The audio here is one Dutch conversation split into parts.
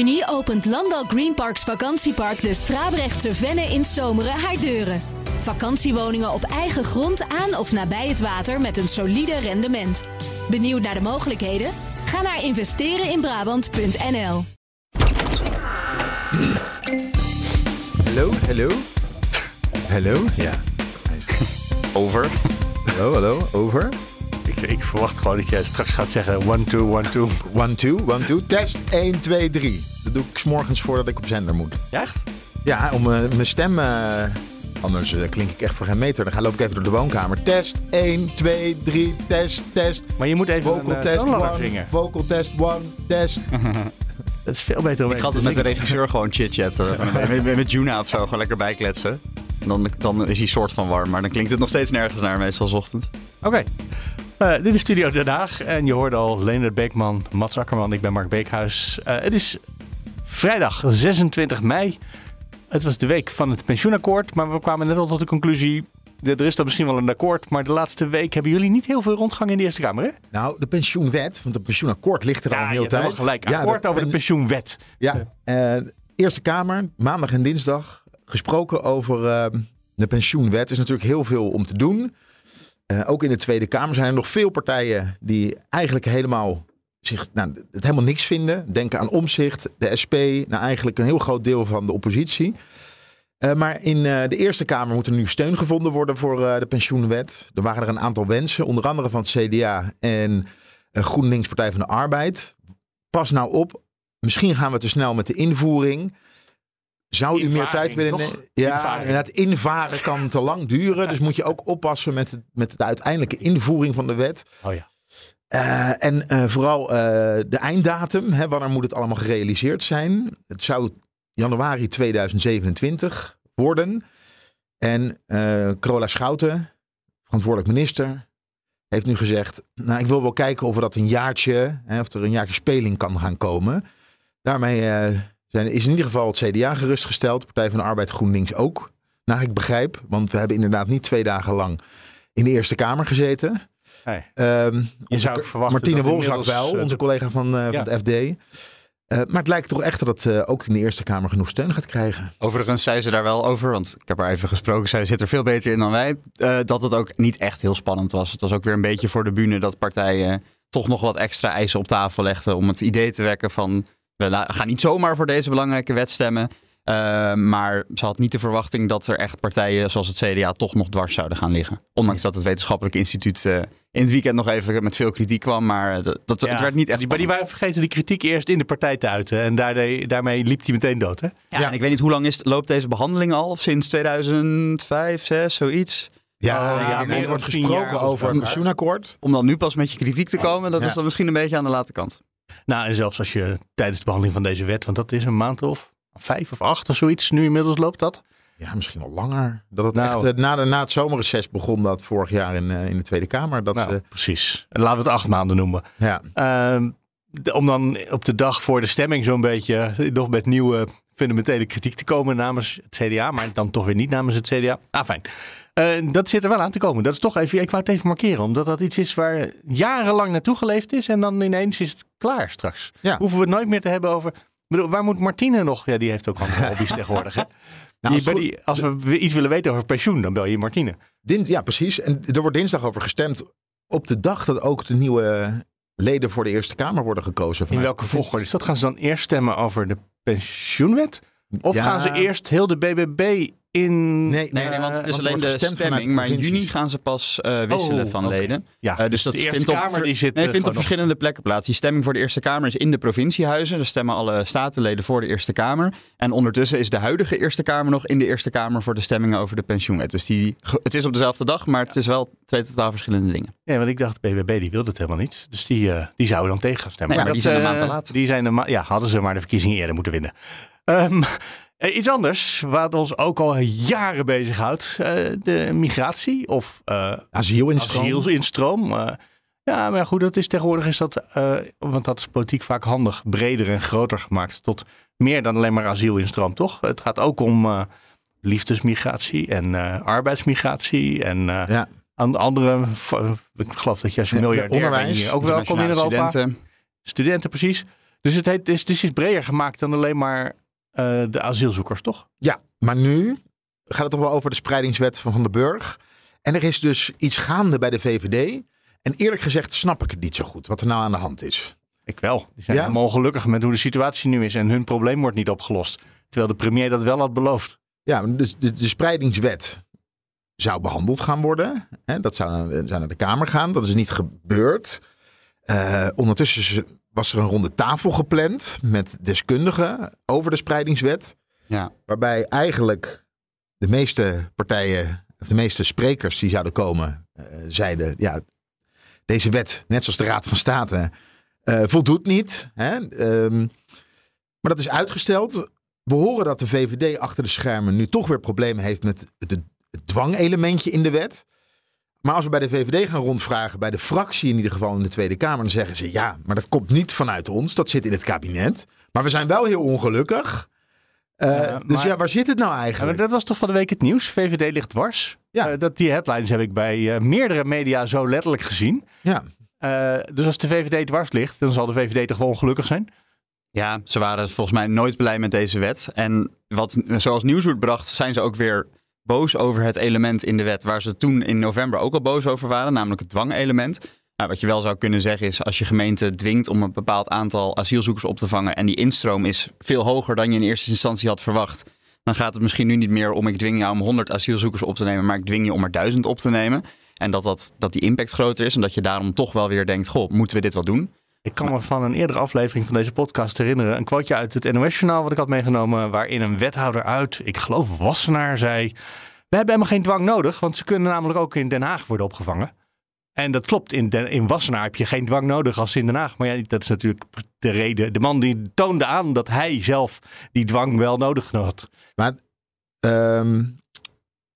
juni opent Landal Greenparks vakantiepark de Strabrechtse Venne in Zomeren haar deuren. Vakantiewoningen op eigen grond aan of nabij het water met een solide rendement. Benieuwd naar de mogelijkheden? Ga naar investereninbrabant.nl. Hallo, hallo. Hallo, ja. Over. Hallo, hallo, over. Ik, ik verwacht gewoon dat jij straks gaat zeggen one, two, one, two. One, two, one, two. Test 1, 2, 3. Dat doe ik 's morgens voordat ik op zender moet. Ja, echt? Ja, om eh, mijn stem... eh, anders eh, klink ik echt voor geen meter. Dan ga loop ik even door de woonkamer. Test 1, 2, 3. Test, test. Maar je moet even Vocal een uh, test 1. zingen. Vocal test 1. Test. Dat is veel beter om Ik ga altijd met de regisseur gewoon chit-chatten. met, met, met Juna of zo, gewoon lekker bijkletsen. Dan, dan is hij soort van warm, maar dan klinkt het nog steeds nergens naar, meestal 's ochtends. Oké. Eh, dit is Studio Den Haag en je hoorde al Leonard Beekman, Mats Akkerman, ik ben Mark Beekhuis. Eh, het is vrijdag 26 mei. Het was de week van het pensioenakkoord, maar we kwamen net al tot de conclusie... Er is dan misschien wel een akkoord, maar de laatste week hebben jullie niet heel veel rondgang in de Eerste Kamer, hè? Nou, de pensioenwet, want het pensioenakkoord ligt er al een hele tijd. helemaal gelijk. Ja, Akkoord de- over de en- pensioenwet. Ja, eh, Eerste Kamer, maandag en dinsdag gesproken over de pensioenwet. Er is natuurlijk heel veel om te doen. Eh, ook in de Tweede Kamer zijn er nog veel partijen die eigenlijk helemaal zich nou, het helemaal niks vinden. Denken aan omzicht, de SP, nou eigenlijk een heel groot deel van de oppositie. Eh, maar in eh, de Eerste Kamer moet er nu steun gevonden worden voor de pensioenwet. Er waren er een aantal wensen, onder andere van het CDA en GroenLinks Partij van de Arbeid. Pas nou op, misschien gaan we te snel met de invoering. Zou u meer tijd willen nemen? Ja, inderdaad, invaren kan te lang duren. Dus moet je ook oppassen met, het, met de uiteindelijke invoering van de wet. Oh ja. Eh, en eh, vooral eh, de einddatum. Hè, wanneer moet het allemaal gerealiseerd zijn? Het zou januari 2027 worden. En Carola Schouten, verantwoordelijk minister, heeft nu gezegd... Nou, ik wil wel kijken of er dat een jaartje, hè, of er een jaartje speling kan gaan komen. Daarmee zijn, is in ieder geval het CDA gerustgesteld. Partij van de Arbeid GroenLinks ook. Naar ik begrijp, want we hebben inderdaad niet twee dagen lang in de Eerste Kamer gezeten. Onze zou ook verwachten Martine dat Wolzak wel, eh, onze collega van, eh, Ja. van het FD. Eh, maar het lijkt toch echt dat eh, ook in de Eerste Kamer genoeg steun gaat krijgen. Overigens zei ze daar wel over, want ik heb haar even gesproken. Zij zit er veel beter in dan wij. eh, dat het ook niet echt heel spannend was. Het was ook weer een beetje voor de bühne dat partijen toch nog wat extra eisen op tafel legden. Om het idee te wekken van we gaan niet zomaar voor deze belangrijke wet stemmen. Eh, maar ze had niet de verwachting dat er echt partijen zoals het CDA toch nog dwars zouden gaan liggen. Ondanks dat het wetenschappelijk instituut eh, in het weekend nog even met veel kritiek kwam. Maar eh, dat, het werd niet echt die- Maar die waren vergeten die kritiek eerst in de partij te uiten. En daarmee, daarmee liep hij meteen dood, hè? Ja, en ik weet niet hoe lang is, loopt deze behandeling al? Sinds 2005, 6, zoiets? Ja, Oh, ja, er wordt gesproken over een pensioenakkoord. Om dan nu pas met je kritiek te komen, dat Ja. is dan misschien een beetje aan de late kant. Nou, en zelfs als je tijdens de behandeling van deze wet, want dat is een maand of vijf of acht of zoiets, nu inmiddels loopt dat. Ja, misschien wel langer. Dat het Nou. echt, eh, na, de, na het zomerreces begon dat vorig jaar in, eh, in de Tweede Kamer. Dat Nou, ze, precies. En laten we het acht maanden noemen. ja. Ehm, om dan op de dag voor de stemming zo'n beetje nog met nieuwe fundamentele kritiek te komen namens het CDA, maar dan toch weer niet namens het CDA. Ah, fijn. Eh, dat zit er wel aan te komen. Dat is toch even, ik wou het even markeren, omdat dat iets is waar jarenlang naartoe geleefd is en dan ineens is het klaar straks. Ja. Hoeven we het nooit meer te hebben over. Bedoel, waar moet Martine nog? Ja, die heeft ook andere hobby's tegenwoordig. Hè? Nou, Die- als, die- we iets willen weten over pensioen, dan bel je Martine. din- ja, precies. En er wordt dinsdag over gestemd op de dag dat ook de nieuwe leden voor de Eerste Kamer worden gekozen. In vanuit welke de provincie. volgorde is dat? Gaan ze dan eerst stemmen over de pensioenwet? Of Ja. gaan ze eerst heel de BBB in... Nee, Nee, nee, want het is want alleen de stemming. de Maar in juni gaan ze pas eh, wisselen Oh, van leden. Ja, Eh, dus dat de Eerste vindt op, Kamer die zit nee, eh, vindt op verschillende plekken plaats. Die stemming voor de Eerste Kamer is in de provinciehuizen. Daar stemmen alle statenleden voor de Eerste Kamer. En ondertussen is de huidige Eerste Kamer nog in de Eerste Kamer voor de stemmingen over de pensioenwet. Dus die, het is op dezelfde dag, maar het is wel twee totaal verschillende dingen. Ja, want ik dacht, BBB die wilde het helemaal niet. Dus die, eh, die zouden dan tegen gaan stemmen. Nee, maar die zijn een eh, maand te laat. Die zijn ma- ja, hadden ze maar de verkiezingen eerder moeten winnen. Ehm, eh, iets anders, wat ons ook al jaren bezighoudt. eh de migratie of eh Asielinstroom. asielinstroom. Eh, ja, maar goed, dat is tegenwoordig is dat, eh, want dat is politiek vaak handig, breder en groter gemaakt tot meer dan alleen maar asielinstroom, toch? Het gaat ook om eh, liefdesmigratie en eh, arbeidsmigratie en eh, Ja. aan andere, ik geloof dat jij als Ja, miljardair onderwijs, hier ook welkom in Europa. studenten. Studenten, precies. Dus het, heet, het, is, het is breder gemaakt dan alleen maar eh, de asielzoekers, toch? Ja, maar nu gaat het toch wel over de spreidingswet van Van den Burg. En er is dus iets gaande bij de VVD. En eerlijk gezegd snap ik het niet zo goed wat er nou aan de hand is. Ik wel. Die zijn Ja? helemaal ongelukkig met hoe de situatie nu is. En hun probleem wordt niet opgelost. Terwijl de premier dat wel had beloofd. Ja, dus de, de spreidingswet zou behandeld gaan worden. Hè, dat zou naar, zou naar de Kamer gaan. Dat is niet gebeurd. Eh, ondertussen was er een ronde tafel gepland met deskundigen over de spreidingswet. Ja. Waarbij eigenlijk de meeste partijen, of de meeste sprekers die zouden komen, eh, zeiden: ja, deze wet, net zoals de Raad van State, eh, voldoet niet. Hè? Ehm, maar dat is uitgesteld. We horen dat de VVD achter de schermen nu toch weer problemen heeft met het, het dwangelementje in de wet. Maar als we bij de VVD gaan rondvragen, bij de fractie in ieder geval in de Tweede Kamer, dan zeggen ze ja, maar dat komt niet vanuit ons, dat zit in het kabinet. Maar we zijn wel heel ongelukkig. Eh, Ja, dus maar- ja, waar zit het nou Ja, eigenlijk? dat was toch van de week het nieuws? VVD ligt dwars. Ja. Eh, dat, die headlines heb ik bij eh, meerdere media zo letterlijk gezien. Ja. Eh, dus als de VVD dwars ligt, dan zal de VVD toch wel ongelukkig zijn? Ja, ze waren volgens mij nooit blij met deze wet. En wat, zoals Nieuwswoord bracht, zijn ze ook weer boos over het element in de wet waar ze toen in november ook al boos over waren, namelijk het dwangelement. Nou, wat je wel zou kunnen zeggen is, als je gemeente dwingt om een bepaald aantal asielzoekers op te vangen en die instroom is veel hoger dan je in eerste instantie had verwacht, dan gaat het misschien nu niet meer om ik dwing jou om 100 asielzoekers op te nemen, maar ik dwing je om er 1000 op te nemen. En dat, dat, dat die impact groter is en dat je daarom toch wel weer denkt, goh, moeten we dit wel doen? Ik kan me van een eerdere aflevering van deze podcast herinneren. Een quoteje uit het NOS-journaal wat ik had meegenomen. Waarin een wethouder uit, ik geloof Wassenaar, zei... We hebben helemaal geen dwang nodig, want ze kunnen namelijk ook in Den Haag worden opgevangen. En dat klopt, in, Den, in Wassenaar heb je geen dwang nodig als in Den Haag. Maar ja, dat is natuurlijk de reden. De man die toonde aan dat hij zelf die dwang wel nodig had. Maar ehm,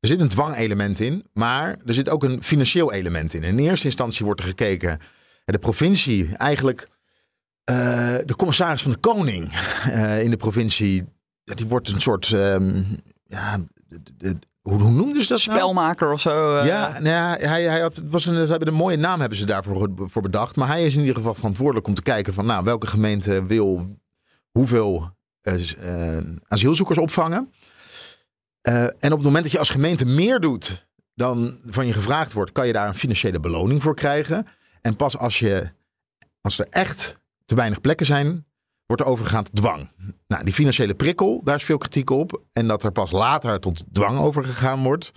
er zit een dwangelement in, maar er zit ook een financieel element in. In eerste instantie wordt er gekeken, de provincie, eigenlijk eh, de commissaris van de koning eh, in de provincie, die wordt een soort, ehm, ja, de- de- hoe, hoe noemden ze dat nou? Spelmaker of zo? eh, Ja, nou ja hij, hij had, het was een, ze hebben een mooie naam hebben ze daarvoor voor bedacht. Maar hij is in ieder geval verantwoordelijk om te kijken van nou, welke gemeente wil hoeveel asielzoekers opvangen. En op het moment dat je als gemeente meer doet dan van je gevraagd wordt, kan je daar een financiële beloning voor krijgen. En pas als, je, als er echt te weinig plekken zijn, wordt er overgegaan tot dwang. Nou, die financiële prikkel, daar is veel kritiek op. En dat er pas later tot dwang overgegaan wordt,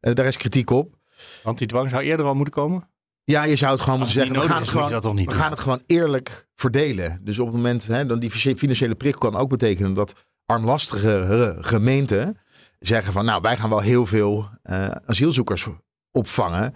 eh, daar is kritiek op. Want die dwang zou eerder al moeten komen. Ja, je zou het gewoon moeten zeggen. We gaan, het gewoon, we gaan het gewoon eerlijk verdelen. Dus op het moment, hè, dan die finan- financiële prikkel kan ook betekenen dat armlastige gemeenten zeggen van, nou, wij gaan wel heel veel eh, asielzoekers opvangen.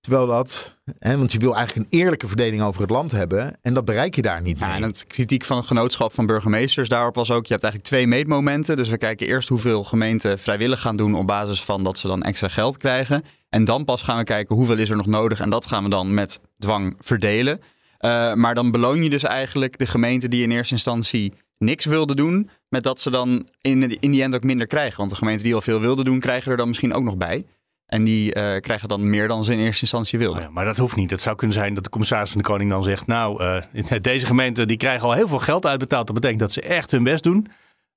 Terwijl dat, hè, want je wil eigenlijk een eerlijke verdeling over het land hebben. En dat bereik je daar niet Ja, mee. en het kritiek van het genootschap van burgemeesters daarop was ook, je hebt eigenlijk twee meetmomenten. Dus we kijken eerst hoeveel gemeenten vrijwillig gaan doen op basis van dat ze dan extra geld krijgen. En dan pas gaan we kijken hoeveel is er nog nodig en dat gaan we dan met dwang verdelen. Eh, maar dan beloon je dus eigenlijk de gemeenten die in eerste instantie niks wilden doen, met dat ze dan in, in die end ook minder krijgen. Want de gemeenten die al veel wilden doen, krijgen er dan misschien ook nog bij. En die eh, krijgen dan meer dan ze in eerste instantie wilden. Oh ja, maar dat hoeft niet. Het zou kunnen zijn dat de commissaris van de Koning dan zegt... nou, eh, deze gemeenten die krijgen al heel veel geld uitbetaald. Dat betekent dat ze echt hun best doen.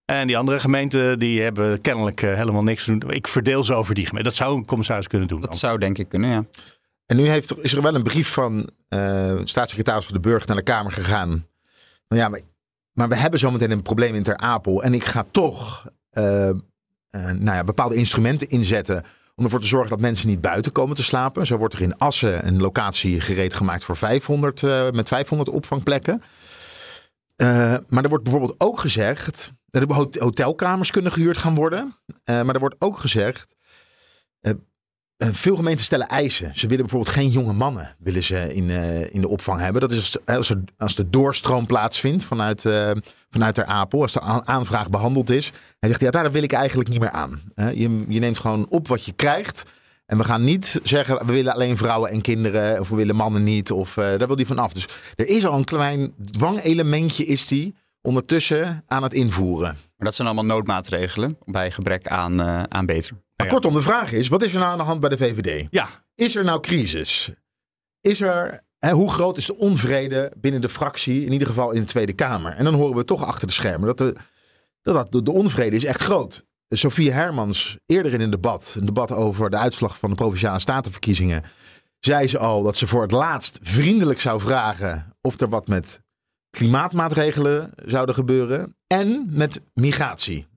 En die andere gemeenten die hebben kennelijk eh, helemaal niks te doen. Ik verdeel ze over die gemeente. Dat zou een commissaris kunnen doen. Dat dan. zou denk ik kunnen, ja. En nu heeft, is er wel een brief van eh, staatssecretaris van de Burg naar de Kamer gegaan. Nou ja, maar, maar we hebben zometeen een probleem in Ter Apel. En ik ga toch eh, eh, nou ja, bepaalde instrumenten inzetten. Om ervoor te zorgen dat mensen niet buiten komen te slapen. Zo wordt er in Assen een locatie gereed gemaakt voor 500, eh, met 500 opvangplekken. Eh, maar er wordt bijvoorbeeld ook gezegd er hot- hotelkamers kunnen gehuurd gaan worden. Eh, maar er wordt ook gezegd veel gemeenten stellen eisen. Ze willen bijvoorbeeld geen jonge mannen willen ze in, eh, in de opvang hebben. Dat is als, als, er, als de doorstroom plaatsvindt vanuit, eh vanuit Ter Apel. Als de aanvraag behandeld is. Hij zegt, ja, daar wil ik eigenlijk niet meer aan. Je, je neemt gewoon op wat je krijgt. En we gaan niet zeggen, we willen alleen vrouwen en kinderen. Of we willen mannen niet. Of eh, daar wil die van af. Dus er is al een klein dwangelementje is die ondertussen aan het invoeren. Maar dat zijn allemaal noodmaatregelen bij gebrek aan, eh, aan beter. Maar Ja. kortom, de vraag is, wat is er nou aan de hand bij de VVD? Ja, Is er nou crisis? Is er hè, hoe groot is de onvrede binnen de fractie, in ieder geval in de Tweede Kamer? En dan horen we toch achter de schermen dat de, dat, dat de onvrede is echt groot. Sophie Hermans, eerder in een debat, een debat over de uitslag van de Provinciale Statenverkiezingen, zei ze al dat ze voor het laatst vriendelijk zou vragen of er wat met klimaatmaatregelen zouden gebeuren en met migratie.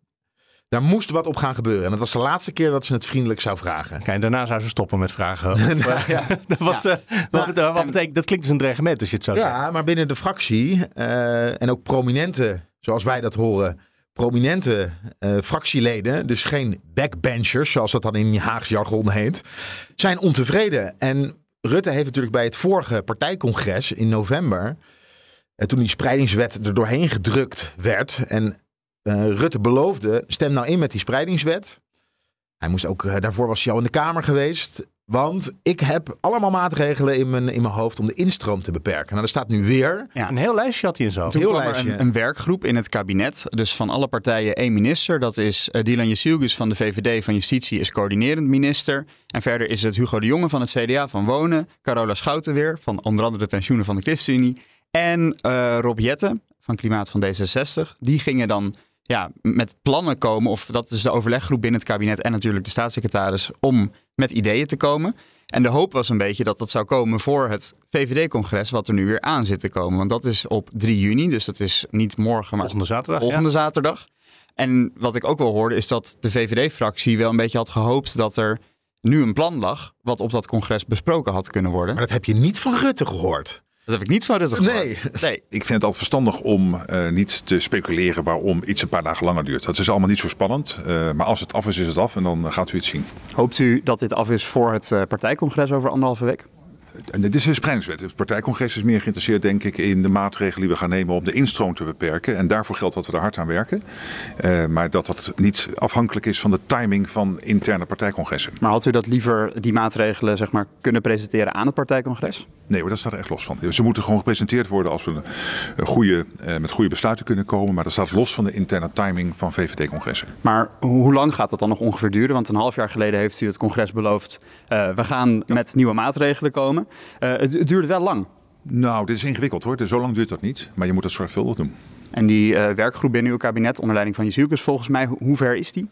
Daar moest wat op gaan gebeuren. En dat was de laatste keer dat ze het vriendelijk zou vragen. Kijk, daarna zou ze stoppen met vragen. Of, ja. wat, uh, wat, wat betekent, dat klinkt als een dreigement als je het zo zegt. Ja, maar binnen de fractie en ook prominente, zoals wij dat horen, prominente fractieleden, dus geen backbenchers, zoals dat dan in Haags jargon heet, zijn ontevreden. En Rutte heeft natuurlijk bij het vorige partijcongres in november, toen die spreidingswet er doorheen gedrukt werd en uh, Rutte beloofde, stem nou in met die spreidingswet. Hij moest ook, uh, daarvoor was hij al in de Kamer geweest. Want ik heb allemaal maatregelen in mijn, in mijn hoofd om de instroom te beperken. Nou, er staat nu weer. Ja, een heel lijstje had hij en zo. Toen kwam er een, een, werkgroep in het kabinet. Dus van alle partijen één minister. Dat is uh, Dylan Jezielgus van de VVD van Justitie is coördinerend minister. En verder is het Hugo de Jonge van het CDA van Wonen. Carola Schouten weer van onder andere de pensioenen van de ChristenUnie. En uh, Rob Jetten van Klimaat van D66. Die gingen dan ja, met plannen komen, of dat is de overleggroep binnen het kabinet en natuurlijk de staatssecretaris, om met ideeën te komen. En de hoop was een beetje dat dat zou komen voor het VVD-congres, wat er nu weer aan zit te komen. Want dat is op 3 juni, dus dat is niet morgen, maar volgende zaterdag. Volgende ja. zaterdag. En wat ik ook wel hoorde, is dat de VVD-fractie wel een beetje had gehoopt dat er nu een plan lag, wat op dat congres besproken had kunnen worden. Maar dat heb je niet van Rutte gehoord. Dat heb ik niet van Rutte gehoord. Nee. nee. Ik vind het altijd verstandig om uh, niet te speculeren waarom iets een paar dagen langer duurt. Dat is allemaal niet zo spannend. Uh, maar als het af is, is het af en dan gaat u het zien. Hoopt u dat dit af is voor het partijcongres over anderhalve week? Dit is een spreidingswet. Het partijcongres is meer geïnteresseerd, denk ik, in de maatregelen die we gaan nemen om de instroom te beperken. En daarvoor geldt dat we er hard aan werken. Uh, maar dat dat niet afhankelijk is van de timing van interne partijcongressen. Maar had u dat liever, die maatregelen, zeg maar, kunnen presenteren aan het partijcongres? Nee, maar dat staat er echt los van. Ze moeten gewoon gepresenteerd worden als we een goede, uh, met goede besluiten kunnen komen. Maar dat staat los van de interne timing van VVD-congressen. Maar hoe lang gaat dat dan nog ongeveer duren? Want een half jaar geleden heeft u het congres beloofd. Uh, we gaan ja. met nieuwe maatregelen komen. Uh, het, het duurde wel lang. Nou, dit is ingewikkeld hoor. Zo lang duurt dat niet. Maar je moet het zorgvuldig doen. En die uh, werkgroep binnen uw kabinet, onder leiding van Jezielkus, volgens mij, hoe ver is die?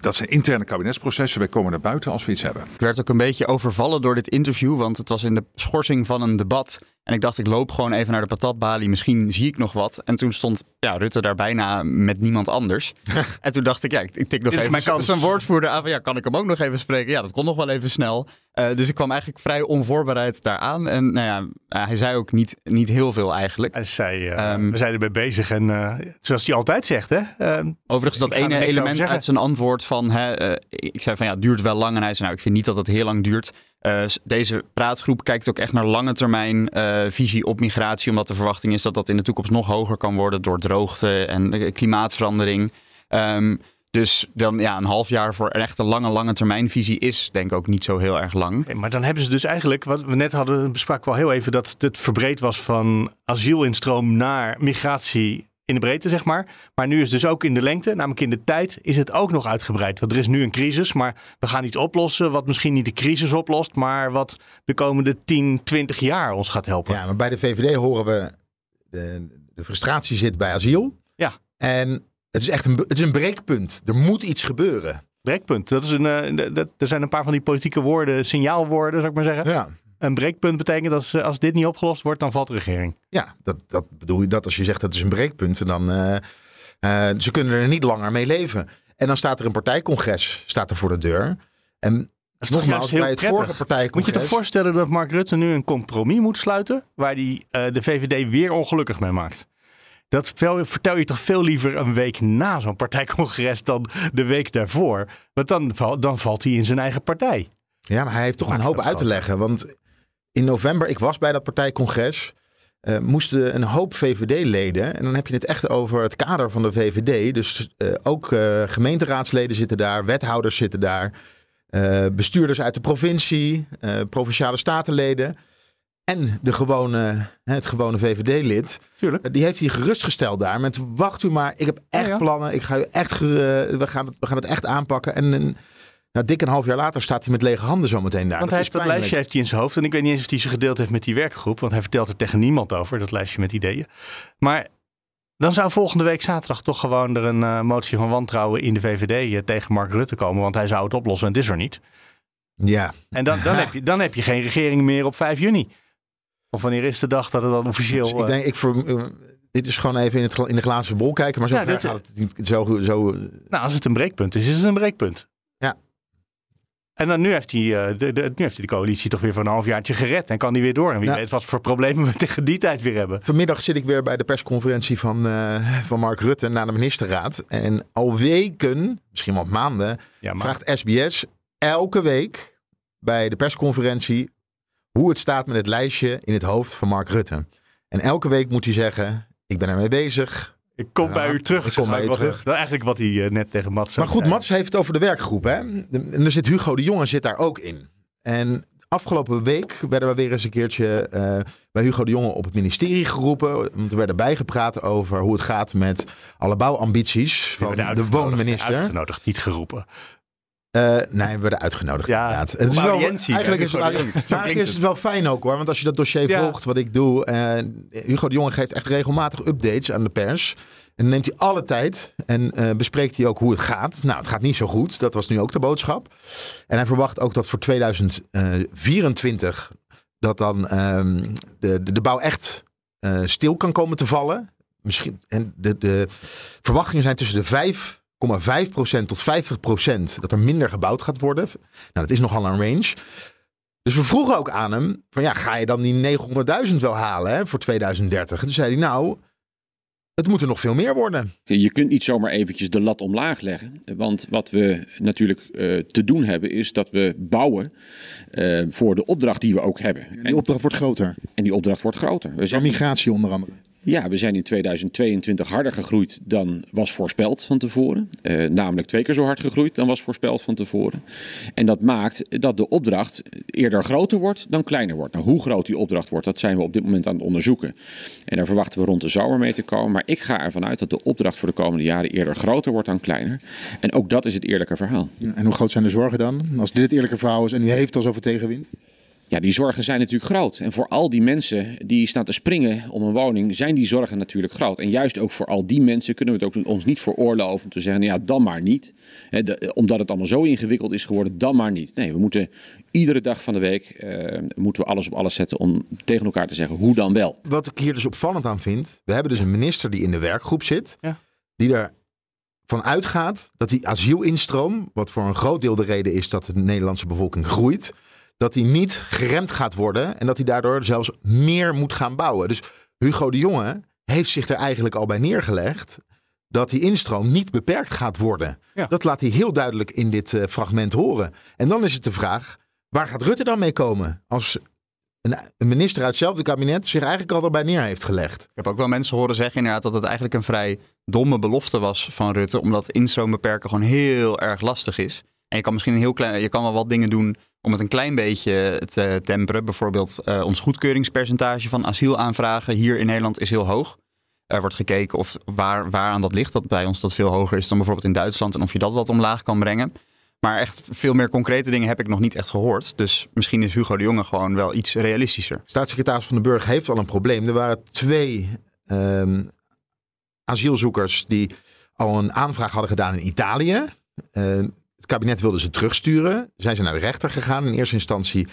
Dat zijn interne kabinetsprocessen. Wij komen naar buiten als we iets hebben. Ik werd ook een beetje overvallen door dit interview, want het was in de schorsing van een debat. En ik dacht, ik loop gewoon even naar de patatbalie, misschien zie ik nog wat. En toen stond ja, Rutte daar bijna met niemand anders. en toen dacht ik, ja, ik tik nog Dit is mijn even kans. zijn woordvoerder aan van, ja, kan ik hem ook nog even spreken? Ja, dat kon nog wel even snel. Uh, dus ik kwam eigenlijk vrij onvoorbereid daaraan. En nou ja, uh, hij zei ook niet, niet heel veel eigenlijk. Hij zei, uh, um, we zijn erbij bezig en zoals hij altijd zegt, hè. Uh, Overigens dat ene element uit zijn antwoord van, hè, ik zei van, ja, het duurt wel lang. En hij zei, nou, ik vind niet dat het heel lang duurt. Uh, deze praatgroep kijkt ook echt naar lange termijn uh, visie op migratie, omdat de verwachting is dat dat in de toekomst nog hoger kan worden door droogte en uh, klimaatverandering. Um, dus dan ja, een half jaar voor echt een lange, lange termijn visie is denk ik ook niet zo heel erg lang. Maar dan hebben ze dus eigenlijk, wat we net hadden, bespraken wel heel even, dat het verbreed was van asielinstroom naar migratie in de breedte, zeg maar. Maar nu is dus ook in de lengte, namelijk in de tijd, is het ook nog uitgebreid. Want er is nu een crisis, maar we gaan iets oplossen wat misschien niet de crisis oplost, maar wat de komende 10, 20 jaar ons gaat helpen. Ja, maar bij de VVD horen we de, de frustratie zit bij asiel. Ja. En het is echt een, het is een breekpunt. Er moet iets gebeuren. Breekpunt. Dat is een, uh, dat, er zijn een paar van die politieke woorden, signaalwoorden, zou ik maar zeggen. Ja. Een breekpunt betekent dat als dit niet opgelost wordt, dan valt de regering. Ja, dat, dat bedoel je dat als je zegt dat is een breekpunt. Dan, uh, uh, ze kunnen er niet langer mee leven. En dan staat er een partijcongres staat er voor de deur. En nogmaals, bij het prettig. vorige partijcongres... Moet je toch voorstellen dat Mark Rutte nu een compromis moet sluiten... waar hij uh, de VVD weer ongelukkig mee maakt? Dat vertel je toch veel liever een week na zo'n partijcongres dan de week daarvoor. Want dan, dan valt hij in zijn eigen partij. Ja, maar hij heeft toch een hoop uit te leggen. Want in november, ik was bij dat partijcongres, uh, moesten een hoop VVD-leden, en dan heb je het echt over het kader van de VVD, dus uh, ook uh, gemeenteraadsleden zitten daar, wethouders zitten daar, bestuurders uit de provincie, provinciale statenleden en de gewone, het gewone VVD-lid. Die heeft hij gerustgesteld daar met wacht u maar, ik heb echt ja, ja. plannen, ik ga u echt, we, gaan het, we gaan het echt aanpakken. En, en Nou, dik een half jaar later staat hij met lege handen zometeen daar. Want hij dat heeft is dat lijstje heeft hij in zijn hoofd. En ik weet niet eens of hij ze gedeeld heeft met die werkgroep. Want hij vertelt er tegen niemand over, dat lijstje met ideeën. Maar dan zou volgende week zaterdag toch gewoon er een eh, motie van wantrouwen in de VVD eh, tegen Mark Rutte komen. Want hij zou het oplossen en het is er niet. Ja, En dan, dan, Ja. heb, je, dan heb je geen regering meer op 5 juni. Of wanneer is de dag dat het dan officieel... Dus ik eh, denk, ik voor, dit is gewoon even in, het, in de glazen bol kijken. Maar zo Ja, dit- gaat het niet. Zo, zo, Nou, als het een breekpunt is, is het een breekpunt. En dan nu heeft, hij, eh, de, de, nu heeft hij de coalitie toch weer voor een halfjaartje gered. En kan die weer door. En wie weet wat voor problemen we tegen die tijd weer hebben. Vanmiddag zit ik weer bij de persconferentie van, eh, van Mark Rutte na de ministerraad. En al weken, misschien wel maanden, Ja, maar vraagt SBS elke week bij de persconferentie hoe het staat met het lijstje in het hoofd van Mark Rutte. En elke week moet hij zeggen, ik ben ermee bezig. Ik kom Ja, bij u terug. ik zeg kom bij maar. je Wat- terug. Dat eigenlijk wat hij eh, net tegen Mats Maar goed, zei. Mats heeft het over de werkgroep. Hè? En er zit Hugo de Jonge zit daar ook in. En afgelopen week werden we weer eens een keertje eh, bij Hugo de Jonge op het ministerie geroepen. Want er werden bijgepraat over hoe het gaat met alle bouwambities van de woonminister. Uitgenodigd, niet geroepen. Eh, nee, we werden uitgenodigd Ja, inderdaad. Het is wel, eigenlijk is, het, eigenlijk, is het wel fijn ook hoor. Want als je dat dossier Ja. volgt, wat ik doe. eh, Hugo de Jonge geeft echt regelmatig updates aan de pers. En neemt hij alle tijd en eh, bespreekt hij ook hoe het gaat. Nou, het gaat niet zo goed. Dat was nu ook de boodschap. En hij verwacht ook dat voor 2024 dat dan ehm, de, de, de bouw echt stil kan komen te vallen. Misschien, en de, de verwachtingen zijn tussen de 5,5% tot 50% dat er minder gebouwd gaat worden. Nou, dat is nogal een range. Dus we vroegen ook aan hem: van ja, ga je dan die 900.000 wel halen hè, voor 2030? En toen zei hij: Nou, het moet er nog veel meer worden. Je kunt niet zomaar eventjes de lat omlaag leggen. Want wat we natuurlijk eh, te doen hebben, is dat we bouwen eh, voor de opdracht die we ook hebben. Die En, opdracht wordt groter. en die opdracht wordt groter. We Door zijn, migratie onder andere. Ja, we zijn in 2022 harder gegroeid dan was voorspeld van tevoren. Eh, namelijk twee keer zo hard gegroeid dan was voorspeld van tevoren. En dat maakt dat de opdracht eerder groter wordt dan kleiner wordt. Nou, hoe groot die opdracht wordt, dat zijn we op dit moment aan het onderzoeken. En daar verwachten we rond de zomer mee te komen. Maar ik ga ervan uit dat de opdracht voor de komende jaren eerder groter wordt dan kleiner. En ook dat is het eerlijke verhaal. En hoe groot zijn de zorgen dan? Als dit het eerlijke verhaal is en u heeft al zoveel tegenwind. Ja, die zorgen zijn natuurlijk groot. En voor al die mensen die staan te springen om een woning, zijn die zorgen natuurlijk groot. En juist ook voor al die mensen kunnen we het ook ons niet veroorloven om te zeggen, nou ja, dan maar niet. De- omdat het allemaal zo ingewikkeld is geworden, dan maar niet. Nee, we moeten iedere dag van de week eh, moeten we alles op alles zetten om tegen elkaar te zeggen, hoe dan wel. Wat ik hier dus opvallend aan vind: we hebben dus een minister die in de werkgroep zit, Ja. die er van uitgaat dat die asielinstroom, wat voor een groot deel de reden is dat de Nederlandse bevolking groeit, dat die niet geremd gaat worden en dat hij daardoor zelfs meer moet gaan bouwen. Dus Hugo de Jonge heeft zich er eigenlijk al bij neergelegd dat die instroom niet beperkt gaat worden. Ja. Dat laat hij heel duidelijk in dit eh, fragment horen. En dan is het de vraag, waar gaat Rutte dan mee komen? Als een, een minister uit hetzelfde kabinet zich eigenlijk al erbij neer heeft gelegd. Ik heb ook wel mensen horen zeggen inderdaad dat het eigenlijk een vrij domme belofte was van Rutte. Omdat instroom beperken gewoon heel erg lastig is. En je kan misschien een heel klein, je kan wel wat dingen doen om het een klein beetje te temperen. Bijvoorbeeld eh, ons goedkeuringspercentage van asielaanvragen hier in Nederland is heel hoog. Er wordt gekeken of waar, waaraan dat ligt. Dat bij ons dat veel hoger is dan bijvoorbeeld in Duitsland. En of je dat wat omlaag kan brengen. Maar echt veel meer concrete dingen heb ik nog niet echt gehoord. Dus misschien is Hugo de Jonge gewoon wel iets realistischer. Staatssecretaris Van den Burg heeft al een probleem. Er waren twee ehm, asielzoekers die al een aanvraag hadden gedaan in Italië. Eh, het kabinet wilde ze terugsturen. Zijn ze naar de rechter gegaan. In eerste instantie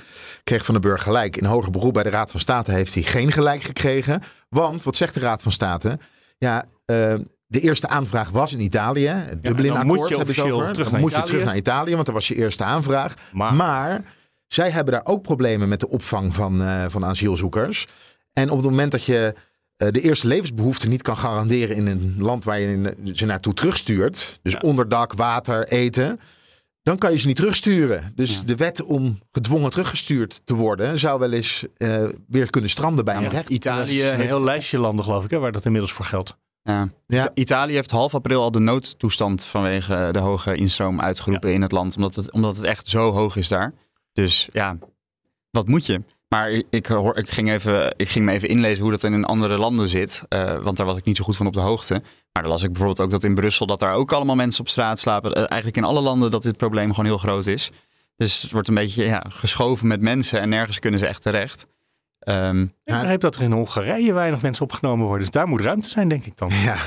kreeg Van den Burg gelijk. In hoger beroep bij de Raad van State heeft hij geen gelijk gekregen. Want, wat zegt de Raad van State? Ja, eh, de eerste aanvraag was in Italië. Het Dublin-akkoord je heb ik over. terug Dan moet je terug naar Italië, want dat was je eerste aanvraag. Maar, Maar zij hebben daar ook problemen met de opvang van, eh, van asielzoekers. En op het moment dat je eh, de eerste levensbehoeften niet kan garanderen in een land waar je ze naartoe terugstuurt, dus Ja. onderdak, water, eten, dan kan je ze niet terugsturen. Dus Ja. de wet om gedwongen teruggestuurd te worden zou wel eens eh, weer kunnen stranden bij Ja, een recht. Italië een heel lijstje landen, geloof ik, hè, waar dat inmiddels voor geldt. Ja. Ja. Ita- Italië heeft half april al de noodtoestand vanwege de hoge instroom uitgeroepen in het land. Omdat het, omdat het echt zo hoog is daar. Dus ja, wat moet je? Maar ik, ik hoor, ik, ging even, ik ging me even inlezen hoe dat in andere landen zit. eh, want daar was ik niet zo goed van op de hoogte. Maar dan las ik bijvoorbeeld ook dat in Brussel dat daar ook allemaal mensen op straat slapen. Eh, eigenlijk in alle landen dat dit probleem gewoon heel groot is. Dus het wordt een beetje ja, geschoven met mensen en nergens kunnen ze echt terecht. Ehm, Ik begreep dat er in Hongarije weinig mensen opgenomen worden. Dus daar moet ruimte zijn, denk ik dan. Ja.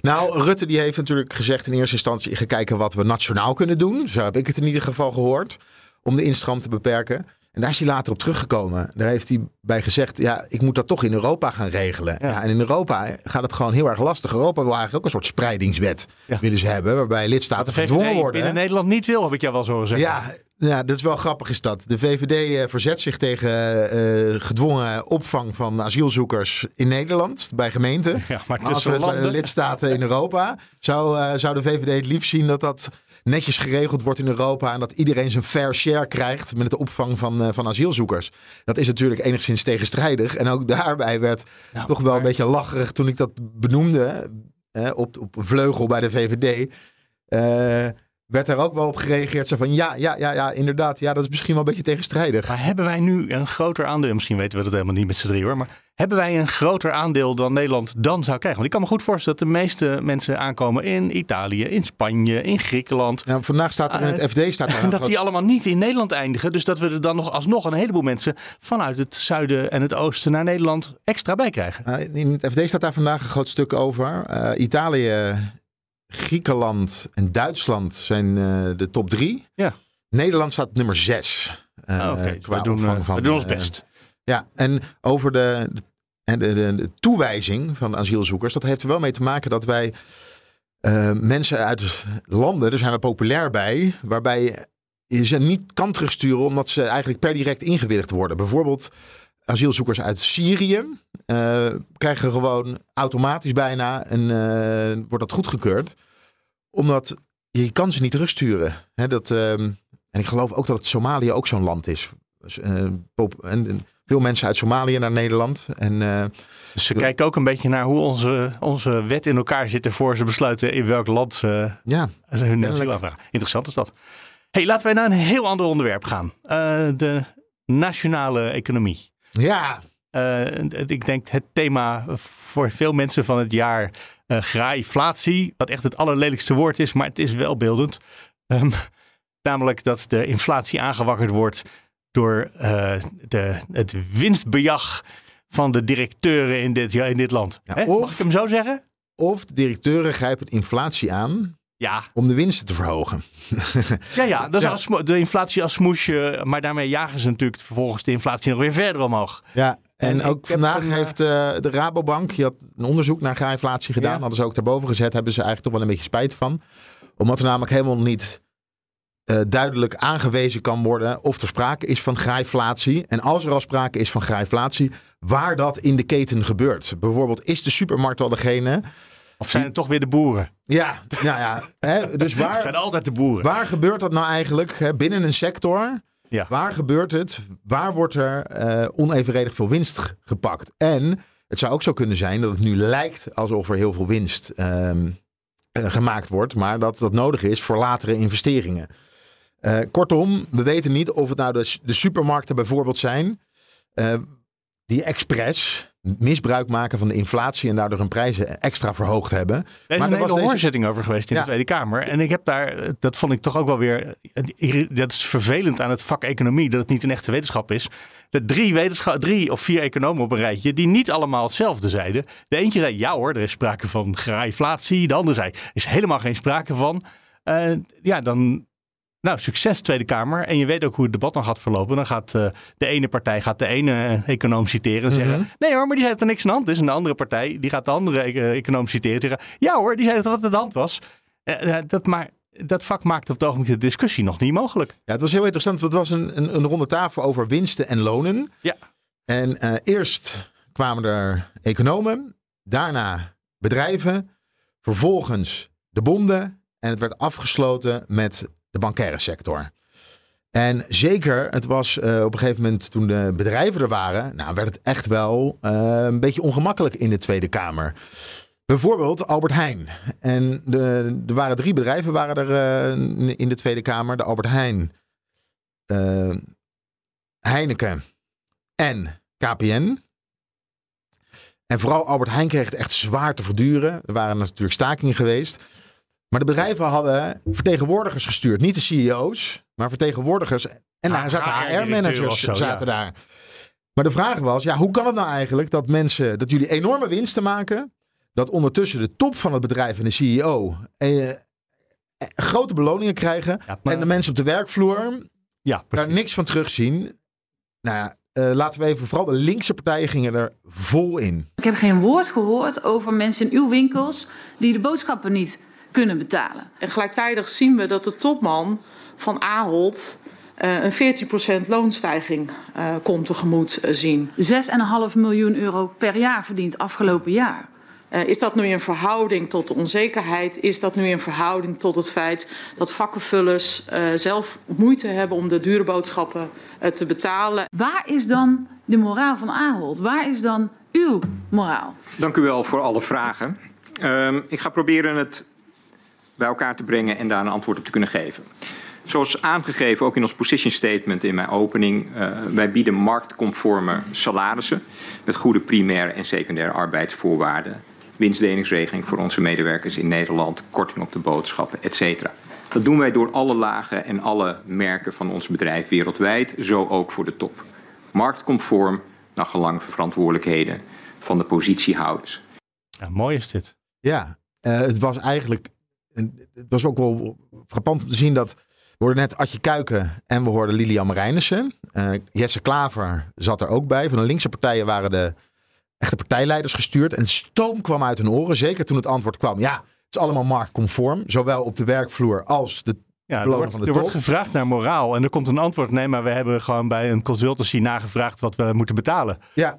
Nou, Rutte die heeft natuurlijk gezegd in eerste instantie... ik ga kijken wat we nationaal kunnen doen. Zo heb ik het in ieder geval gehoord. Om de instroom te beperken. En daar is hij later op teruggekomen. Daar heeft hij bij gezegd... ja, ik moet dat toch in Europa gaan regelen. Ja. en in Europa gaat het gewoon heel erg lastig. Europa wil eigenlijk ook een soort spreidingswet Ja. willen ze hebben... waarbij lidstaten verdwongen worden. binnen hè? Nederland niet wil, heb ik jou wel zo zeggen. Ja, ja, dat is wel grappig is dat. De VVD eh, verzet zich tegen eh, gedwongen opvang van asielzoekers in Nederland bij gemeenten. Ja, maar Maar als we tussen het bij de lidstaten in Europa, zou, eh, zou de VVD het liefst zien dat dat netjes geregeld wordt in Europa en dat iedereen zijn fair share krijgt met de opvang van, eh, van asielzoekers. Dat is natuurlijk enigszins tegenstrijdig. En ook daarbij werd Nou, toch wel maar- een beetje lacherig toen ik dat benoemde eh, op, op een vleugel bij de VVD. eh, werd daar ook wel op gereageerd. Zo van ja, ja, ja, ja, inderdaad. Ja, dat is misschien wel een beetje tegenstrijdig. Maar hebben wij nu een groter aandeel, misschien weten we dat helemaal niet met z'n drie hoor, maar hebben wij een groter aandeel dan Nederland dan zou krijgen? Want ik kan me goed voorstellen dat de meeste mensen aankomen in Italië, in Spanje, in Griekenland. Nou, vandaag staat er in het FD staat er dat die allemaal niet in Nederland eindigen. Dus dat we er dan nog alsnog een heleboel mensen vanuit het zuiden en het oosten naar Nederland extra bij krijgen. Uh, in het FD staat daar vandaag een groot stuk over. Uh, Italië, Griekenland en Duitsland zijn uh, de top drie. Ja. Nederland staat nummer zes. Oké, qua we, doen, uh, van, we doen ons eh, best. ja, en over de, de, de, toewijzing van asielzoekers, dat heeft er wel mee te maken dat wij mensen uit landen, daar zijn we populair bij, waarbij je ze niet kan terugsturen omdat ze eigenlijk per direct ingewilligd worden. Bijvoorbeeld asielzoekers uit Syrië uh, krijgen gewoon automatisch bijna en uh, wordt dat goedgekeurd, omdat je kan ze niet terugsturen. Hè, dat, uh, en ik geloof ook dat het Somalië ook zo'n land is. Dus, en, veel mensen uit Somalië naar Nederland. En, dus ze kijken ook een beetje naar hoe onze, onze wet in elkaar zit voor ze besluiten in welk land ze, ja, ze hun asiel aanvragen. Interessant is dat. Hey, laten wij naar een heel ander onderwerp gaan. De nationale economie. Ja. Uh, ik denk het thema voor veel mensen van het jaar uh, graaiflatie. Wat echt het allerlelijkste woord is, maar het is wel beeldend. Um, namelijk dat de inflatie aangewakkerd wordt door uh, de, het winstbejag van de directeuren in dit, in dit land. Ja, of, Mag ik hem zo zeggen? Of de directeuren grijpen inflatie aan ja. om de winsten te verhogen. ja, ja, dat is als, de inflatie als smoesje. Maar daarmee jagen ze natuurlijk vervolgens de inflatie nog weer verder omhoog. Ja, en, En ook vandaag een, heeft uh, de Rabobank, die had een onderzoek naar graaiflatie gedaan. Ja. Hadden ze ook daarboven gezet, hebben ze eigenlijk toch wel een beetje spijt van. Omdat er namelijk helemaal niet uh, duidelijk aangewezen kan worden of er sprake is van graaiflatie. En als er al sprake is van graaiflatie, waar dat in de keten gebeurt. Bijvoorbeeld, is de supermarkt al degene... Of zijn het toch weer de boeren? Ja, nou ja. Hè, dus waar, het zijn altijd de boeren. Waar gebeurt dat nou eigenlijk hè, binnen een sector? Ja. Waar gebeurt het? Waar wordt er uh, onevenredig veel winst gepakt? En het zou ook zo kunnen zijn dat het nu lijkt alsof er heel veel winst um, uh, gemaakt wordt, maar dat dat nodig is voor latere investeringen. Uh, kortom, we weten niet of het nou de, de supermarkten bijvoorbeeld zijn die expres misbruik maken van de inflatie en daardoor hun prijzen extra verhoogd hebben. Er is maar een er hele deze- hoorzitting over geweest in Ja. de Tweede Kamer. En ik heb daar, dat vond ik toch ook wel weer, dat is vervelend aan het vak economie, dat het niet een echte wetenschap is. De drie, wetenschap, drie of vier economen op een rijtje, die niet allemaal hetzelfde zeiden. De eentje zei, ja hoor, er is sprake van graaiflatie. De ander zei, er is helemaal geen sprake van. Eh, ja, dan... Nou, succes Tweede Kamer. En je weet ook hoe het debat dan gaat verlopen. Dan gaat eh, de ene partij gaat de ene eh, econoom citeren en zeggen... Mhm. Nee hoor, maar die zei dat er niks aan de hand is. En de andere partij die gaat de andere eh, econoom citeren en zeggen... Ja hoor, die zei dat er wat aan de hand was. Dat, maar dat vak maakt op het ogenblik de discussie nog niet mogelijk. Ja, het was heel interessant. Het was een, een, een ronde tafel over winsten en lonen. Ja. En eerst kwamen er economen, daarna bedrijven, vervolgens de bonden. En het werd afgesloten met de bankaire sector. En zeker, het was eh, op een gegeven moment toen de bedrijven er waren, nou werd het echt wel eh, een beetje ongemakkelijk in de Tweede Kamer. Bijvoorbeeld Albert Heijn. En de, er waren drie bedrijven waren er eh, in de Tweede Kamer. De Albert Heijn, Heineken en KPN. En vooral Albert Heijn kreeg het echt zwaar te verduren. Er waren natuurlijk stakingen geweest. Maar de bedrijven hadden vertegenwoordigers gestuurd. Niet de CEO's, maar vertegenwoordigers. En daar zaten HR-directeur of HR-managers zo, zaten ja. daar. Maar de vraag was, ja, hoe kan het nou eigenlijk dat mensen, dat jullie enorme winsten maken, dat ondertussen de top van het bedrijf en de CEO eh, eh, grote beloningen krijgen Ja, maar- en de mensen op de werkvloer Ja, daar niks van terugzien. Nou ja, eh, laten we even, vooral de linkse partijen gingen er vol in. Ik heb geen woord gehoord over mensen in uw winkels die de boodschappen niet kunnen betalen. En gelijktijdig zien we dat de topman van Ahold eh, een 14% loonstijging eh komt tegemoet eh, zien. 6,5 miljoen euro per jaar verdiend afgelopen jaar. Eh, is dat nu in verhouding tot de onzekerheid? Is dat nu in verhouding tot het feit dat vakkenvullers eh, zelf moeite hebben om de dure boodschappen eh, te betalen? Waar is dan de moraal van Ahold? Waar is dan uw moraal? Dank u wel voor alle vragen. Ehm, ik ga proberen het bij elkaar te brengen en daar een antwoord op te kunnen geven. Zoals aangegeven, ook in ons position statement in mijn opening, eh, wij bieden marktconforme salarissen met goede primaire en secundaire arbeidsvoorwaarden, winstdelingsregeling voor onze medewerkers in Nederland, korting op de boodschappen, etc. Dat doen wij door alle lagen en alle merken van ons bedrijf wereldwijd, zo ook voor de top. Marktconform, naar gelang verantwoordelijkheden van de positiehouders. Ja, mooi is dit. Ja, eh, het was eigenlijk. Een- Het was ook wel frappant om te zien dat. We hoorden net Adje Kuiken en we hoorden Lilian Marijnissen. Eh, Jesse Klaver zat er ook bij. Van de linkse partijen waren de echte partijleiders gestuurd. En stoom kwam uit hun oren. Zeker toen het antwoord kwam. Ja, het is allemaal marktconform. Zowel op de werkvloer als de Ja, er wordt, er gevraagd naar moraal en er komt een antwoord. Nee, maar we hebben gewoon bij een consultancy nagevraagd wat we moeten betalen. Ja,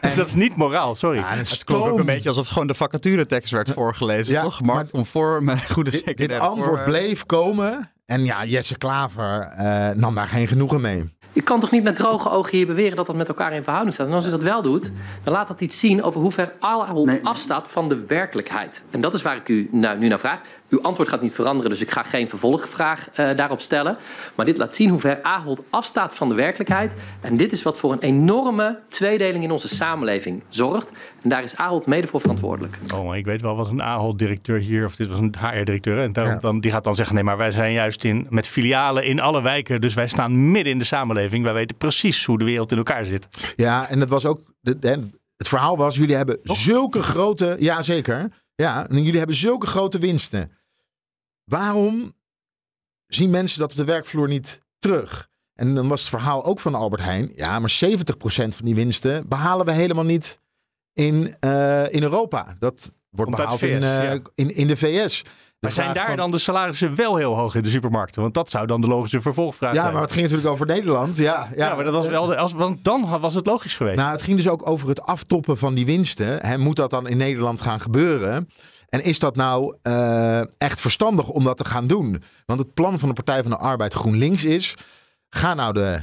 en, Dat is niet moraal, sorry. ja, het klonk ook een beetje alsof gewoon de vacaturetekst werd voorgelezen, Ja, toch? maar- Marktconform, eh, goede Dit, dit antwoord voorwaarden. bleef komen. En ja, Jesse Klaver eh, nam daar geen genoegen mee. Je kan toch niet met droge ogen hier beweren dat dat met elkaar in verhouding staat. En als je dat wel doet, dan laat dat iets zien over hoe ver Ahold afstaat van de werkelijkheid. En dat is waar ik u nou, nu naar vraag. Uw antwoord gaat niet veranderen, dus ik ga geen vervolgvraag eh, daarop stellen. Maar dit laat zien hoe ver Ahold afstaat van de werkelijkheid. En dit is wat voor een enorme tweedeling in onze samenleving zorgt. En daar is Ahold mede voor verantwoordelijk. Oh, maar ik weet wel wat een Ahold-directeur hier, of dit was een HR-directeur. En daarom Ja. dan, die gaat dan zeggen, nee, maar wij zijn juist in, met filialen in alle wijken. Dus wij staan midden in de samenleving. Wij weten precies hoe de wereld in elkaar zit. Ja, en het was ook. De, de- het verhaal was: jullie hebben zulke grote. Ja, zeker. Ja, en jullie hebben zulke grote winsten. Waarom zien mensen dat op de werkvloer niet terug? En dan was het verhaal ook van Albert Heijn. Ja, maar 70% van die winsten behalen we helemaal niet in, eh, in Europa. Dat wordt uit behaald in, eh, ja. in, in de VS. De Maar zijn daar van- dan de salarissen wel heel hoog in de supermarkten? Want dat zou dan de logische vervolgvraag Ja, zijn. maar het ging natuurlijk over Nederland. Ja, ja. Ja, maar dat was wel de, als, want dan was het logisch geweest. Nou, het ging dus ook over het aftoppen van die winsten. Moet dat dan in Nederland gaan gebeuren? En is dat nou eh, echt verstandig om dat te gaan doen? Want het plan van de Partij van de Arbeid GroenLinks is... ga nou de,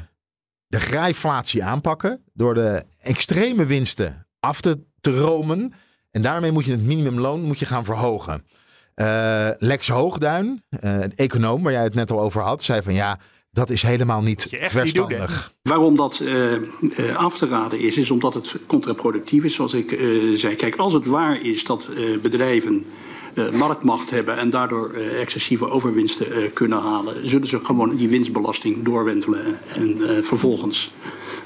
de grijflatie aanpakken... door de extreme winsten af te, te romen. En daarmee moet je het minimumloon moet je gaan verhogen. Eh, Lex Hoogduin, eh, een econoom waar jij het net al over had... zei van ja, dat is helemaal niet verstandig. Waarom dat eh, eh, af te raden is, is omdat het contraproductief is, zoals ik eh, zei. Kijk, als het waar is dat eh, bedrijven eh, marktmacht hebben en daardoor eh, excessieve overwinsten eh, kunnen halen, zullen ze gewoon die winstbelasting doorwentelen. En eh, vervolgens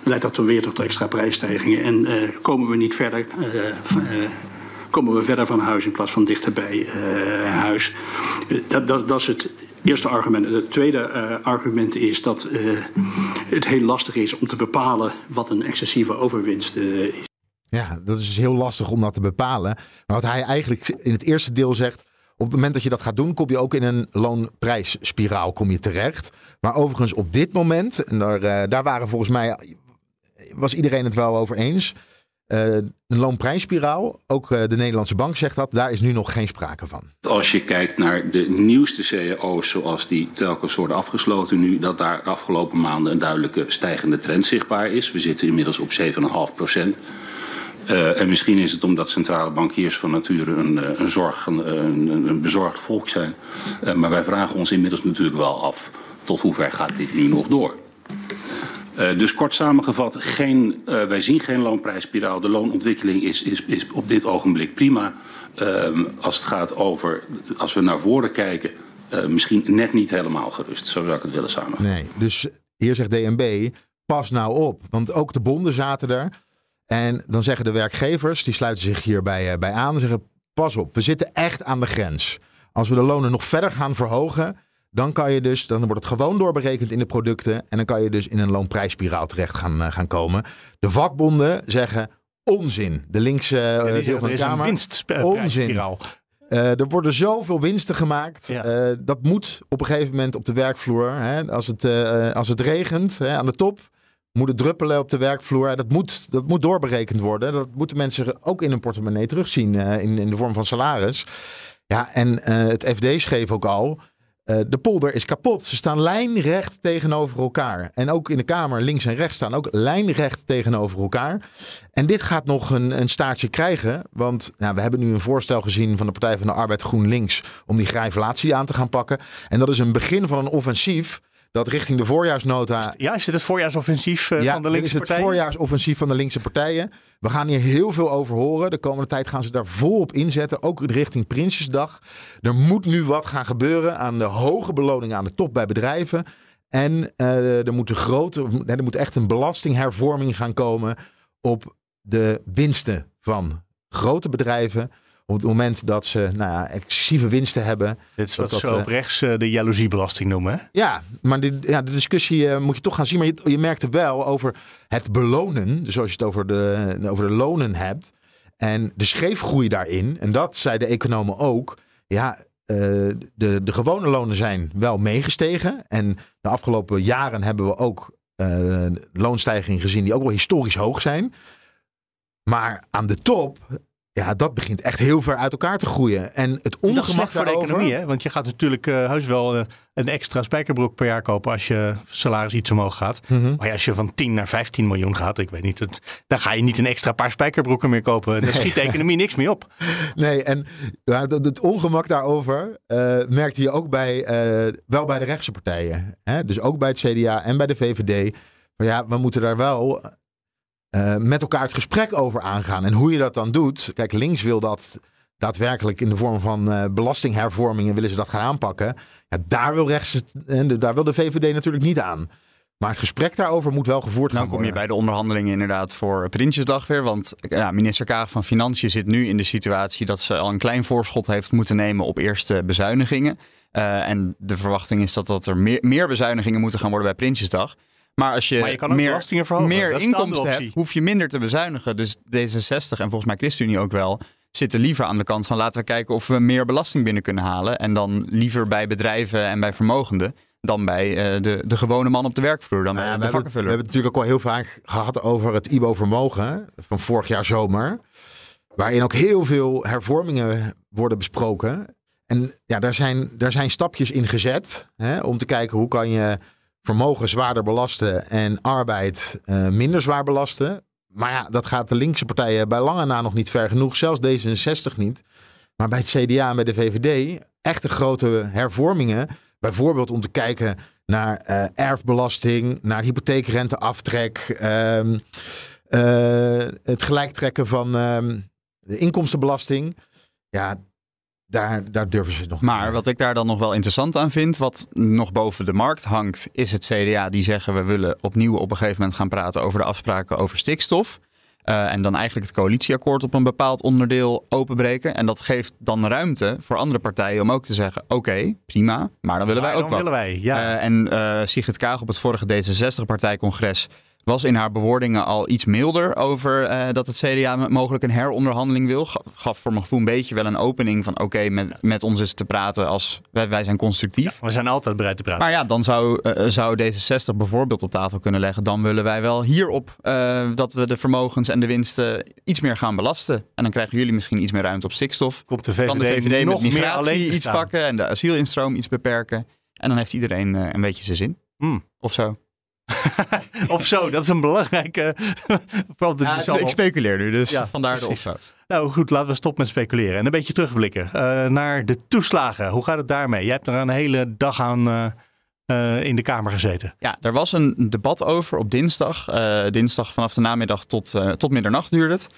leidt dat dan weer tot extra prijsstijgingen. En eh, komen we niet verder. eh, eh, Komen we verder van huis in plaats van dichter bij eh, huis. Dat, dat, dat is het eerste argument. En Het tweede eh, argument is dat eh, het heel lastig is om te bepalen wat een excessieve overwinst eh, is. Ja, dat is dus heel lastig om dat te bepalen. Maar wat hij eigenlijk in het eerste deel zegt. Op het moment dat je dat gaat doen, kom je ook in een loonprijsspiraal kom je terecht. Maar overigens op dit moment, en daar, daar waren volgens mij, was iedereen het wel over eens. Eh, een loonprijsspiraal, ook eh, de Nederlandse bank zegt dat, daar is nu nog geen sprake van. Als je kijkt naar de nieuwste cao's zoals die telkens worden afgesloten nu, dat daar de afgelopen maanden een duidelijke stijgende trend zichtbaar is. We zitten inmiddels op 7,5 procent. Uh, en misschien is het omdat centrale bankiers van nature een, eh, een, een, een, bezorgd volk zijn. Maar wij vragen ons inmiddels natuurlijk wel af tot hoe ver gaat dit nu nog door. Uh, dus kort samengevat, geen, uh, wij zien geen loonprijsspiraal. De loonontwikkeling is, is, is op dit ogenblik prima. Uh, als het gaat over, als we naar voren kijken, uh, misschien net niet helemaal gerust. Zo zou ik het willen samenvatten. Nee, dus hier zegt DNB, pas nou op. Want ook de bonden zaten er. En dan zeggen de werkgevers, die sluiten zich hierbij bij aan, zeggen pas op, we zitten echt aan de grens. Als we de lonen nog verder gaan verhogen, dan kan je dus, dan wordt het gewoon doorberekend in de producten. En dan kan je dus in een loonprijsspiraal terecht gaan, uh, gaan komen. De vakbonden zeggen onzin. De linkse uh, deel van de Kamer. onzin. Uh, er worden zoveel winsten gemaakt. Ja. dat moet op een gegeven moment op de werkvloer. Hè, als, het, als het regent hè, aan de top, moet het druppelen op de werkvloer. Dat moet, dat moet doorberekend worden. Dat moeten mensen ook in hun portemonnee terugzien in, in de vorm van salaris. Ja, en het FD schreef ook al. Uh, de polder is kapot. Ze staan lijnrecht tegenover elkaar. En ook in de Kamer links en rechts staan ook lijnrecht tegenover elkaar. En dit gaat nog een, een staartje krijgen. Want nou, we hebben nu een voorstel gezien van de Partij van de Arbeid GroenLinks... om die grijflatie aan te gaan pakken. En dat is een begin van een offensief dat richting de voorjaarsnota. Ja, is dit het voorjaarsoffensief uh, ja, van de linkse partijen? is het voorjaarsoffensief van de linkse partijen. We gaan hier heel veel over horen. De komende tijd gaan ze daar volop inzetten. Ook richting Prinsjesdag. Er moet nu wat gaan gebeuren aan de hoge beloningen aan de top bij bedrijven. En uh, er, moet een grote, er moet echt een belastinghervorming gaan komen op de winsten van grote bedrijven op het moment dat ze nou ja, excessieve winsten hebben. Dit is wat dat, ze op rechts uh, de jaloeziebelasting noemen. Hè? Ja, maar die, ja, de discussie uh, moet je toch gaan zien. Maar je, je merkt er wel over het belonen. Dus als je het over de, over de lonen hebt. En de scheefgroei daarin. En dat zeiden de economen ook. Ja, uh, de, de gewone lonen zijn wel meegestegen. En de afgelopen jaren hebben we ook loonstijgingen gezien die ook wel historisch hoog zijn. Maar aan de top ja, dat begint echt heel ver uit elkaar te groeien. En het ongemak voor daarover... de economie, hè? Want je gaat natuurlijk uh, heus wel uh, een extra spijkerbroek per jaar kopen als je salaris iets omhoog gaat. Mm -hmm. Maar ja, als je van 10 naar 15 miljoen gaat, ik weet niet, het, dan ga je niet een extra paar spijkerbroeken meer kopen. Nee. schiet de economie niks mee op. Nee, en ja, het ongemak daarover uh, merkte je ook bij, wel bij de rechtse partijen. Hè? Dus ook bij het CDA en bij de VVD. Maar ja, we moeten daar wel uh, met elkaar het gesprek over aangaan. En hoe je dat dan doet. Kijk, links wil dat daadwerkelijk in de vorm van uh, belastinghervormingen willen ze dat gaan aanpakken. Ja, daar wil rechts, en daar wil de VVD natuurlijk niet aan. Maar het gesprek daarover moet wel gevoerd gaan worden. Dan kom je bij de onderhandelingen inderdaad voor Prinsjesdag weer. Want ja, minister Kaag van Financiën zit nu in de situatie dat ze al een klein voorschot heeft moeten nemen op eerste bezuinigingen. Uh, en de verwachting is dat, dat er meer, meer bezuinigingen moeten gaan worden bij Prinsjesdag. Maar als je, maar je kan meer, inkomsten hebt, hoef je minder te bezuinigen. Dus D66 en volgens mij ChristenUnie ook wel zitten liever aan de kant van laten we kijken of we meer belasting binnen kunnen halen. En dan liever bij bedrijven en bij vermogenden dan bij uh, de, de gewone man op de werkvloer, dan Nou bij ja, de we, hebben, we hebben het natuurlijk ook al heel vaak gehad over het IBO-vermogen van vorig jaar zomer. Waarin ook heel veel hervormingen worden besproken. En ja, daar zijn, daar zijn stapjes in gezet hè, om te kijken hoe kan je vermogen zwaarder belasten en arbeid uh, minder zwaar belasten. Maar ja, dat gaat de linkse partijen bij lange na nog niet ver genoeg. Zelfs D66 niet. Maar bij het CDA en bij de VVD echte grote hervormingen. Bijvoorbeeld om te kijken naar uh, erfbelasting, naar hypotheekrenteaftrek. Uh, het gelijktrekken van ehm, de inkomstenbelasting. Ja, daar, daar durven ze nog Maar wat ik daar dan nog wel interessant aan vind, wat nog boven de markt hangt, is het CDA die zeggen we willen opnieuw op een gegeven moment gaan praten over de afspraken over stikstof. Uh, en dan eigenlijk het coalitieakkoord op een bepaald onderdeel openbreken. En dat geeft dan ruimte voor andere partijen om ook te zeggen: oké, okay, prima, maar dan willen maar wij ook dan wat. Willen wij, ja. uh, en uh, Sigrid Kaag op het vorige D66-partijcongres was in haar bewoordingen al iets milder over uh, dat het CDA mogelijk een heronderhandeling wil. Gaf voor mijn gevoel een beetje wel een opening van oké, okay, met, met ons is te praten als wij, wij zijn constructief. Ja, we zijn altijd bereid te praten. Maar ja, dan zou, uh, zou D66 bijvoorbeeld op tafel kunnen leggen. Dan willen wij wel hierop uh, dat we de vermogens en de winsten iets meer gaan belasten. En dan krijgen jullie misschien iets meer ruimte op stikstof. Komt de VVD, kan de VVD nog met meer migratie iets pakken en de asielinstroom iets beperken. En dan heeft iedereen een beetje zijn zin. Mm. Of zo. of zo, dat is een belangrijke. ja, dus ik speculeer nu, dus Ja, vandaar de precies. zo. Nou goed, laten we stoppen met speculeren. En een beetje terugblikken uh, naar de toeslagen. Hoe gaat het daarmee? Jij hebt er een hele dag aan uh, eh, in de Kamer gezeten. Ja, er was een debat over op dinsdag. Eh, dinsdag vanaf de namiddag tot, tot middernacht duurde het.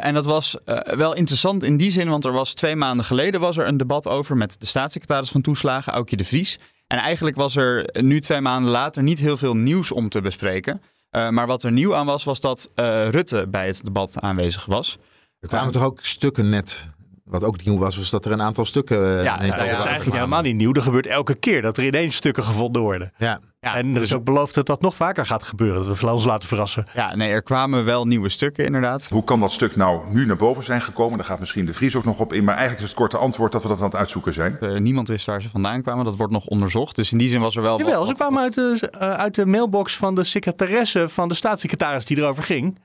En dat was wel interessant in die zin, want er was twee maanden geleden was er een debat over met de staatssecretaris van toeslagen, Aukje de Vries. En eigenlijk was er nu twee maanden later niet heel veel nieuws om te bespreken. maar wat er nieuw aan was, was dat Rutte bij het debat aanwezig was. Er kwamen toch ook stukken net wat ook nieuw was, was dat er een aantal stukken. Ja, ja, ja dat is eigenlijk helemaal niet nieuw. Er gebeurt elke keer dat er ineens stukken gevonden worden. Ja. ja en er is ook beloofd dat dat nog vaker gaat gebeuren. Dat we ons laten verrassen. Ja, nee, er kwamen wel nieuwe stukken inderdaad. Hoe kan dat stuk nou nu naar boven zijn gekomen? Daar gaat misschien de Vries ook nog op in. Maar eigenlijk is het korte antwoord dat we dat aan het uitzoeken zijn. Uh, niemand wist waar ze vandaan kwamen. Dat wordt nog onderzocht. Dus in die zin was er wel. Jawel, wat, ze kwamen uit de, uh, uit de mailbox van de secretaresse van de staatssecretaris die erover ging.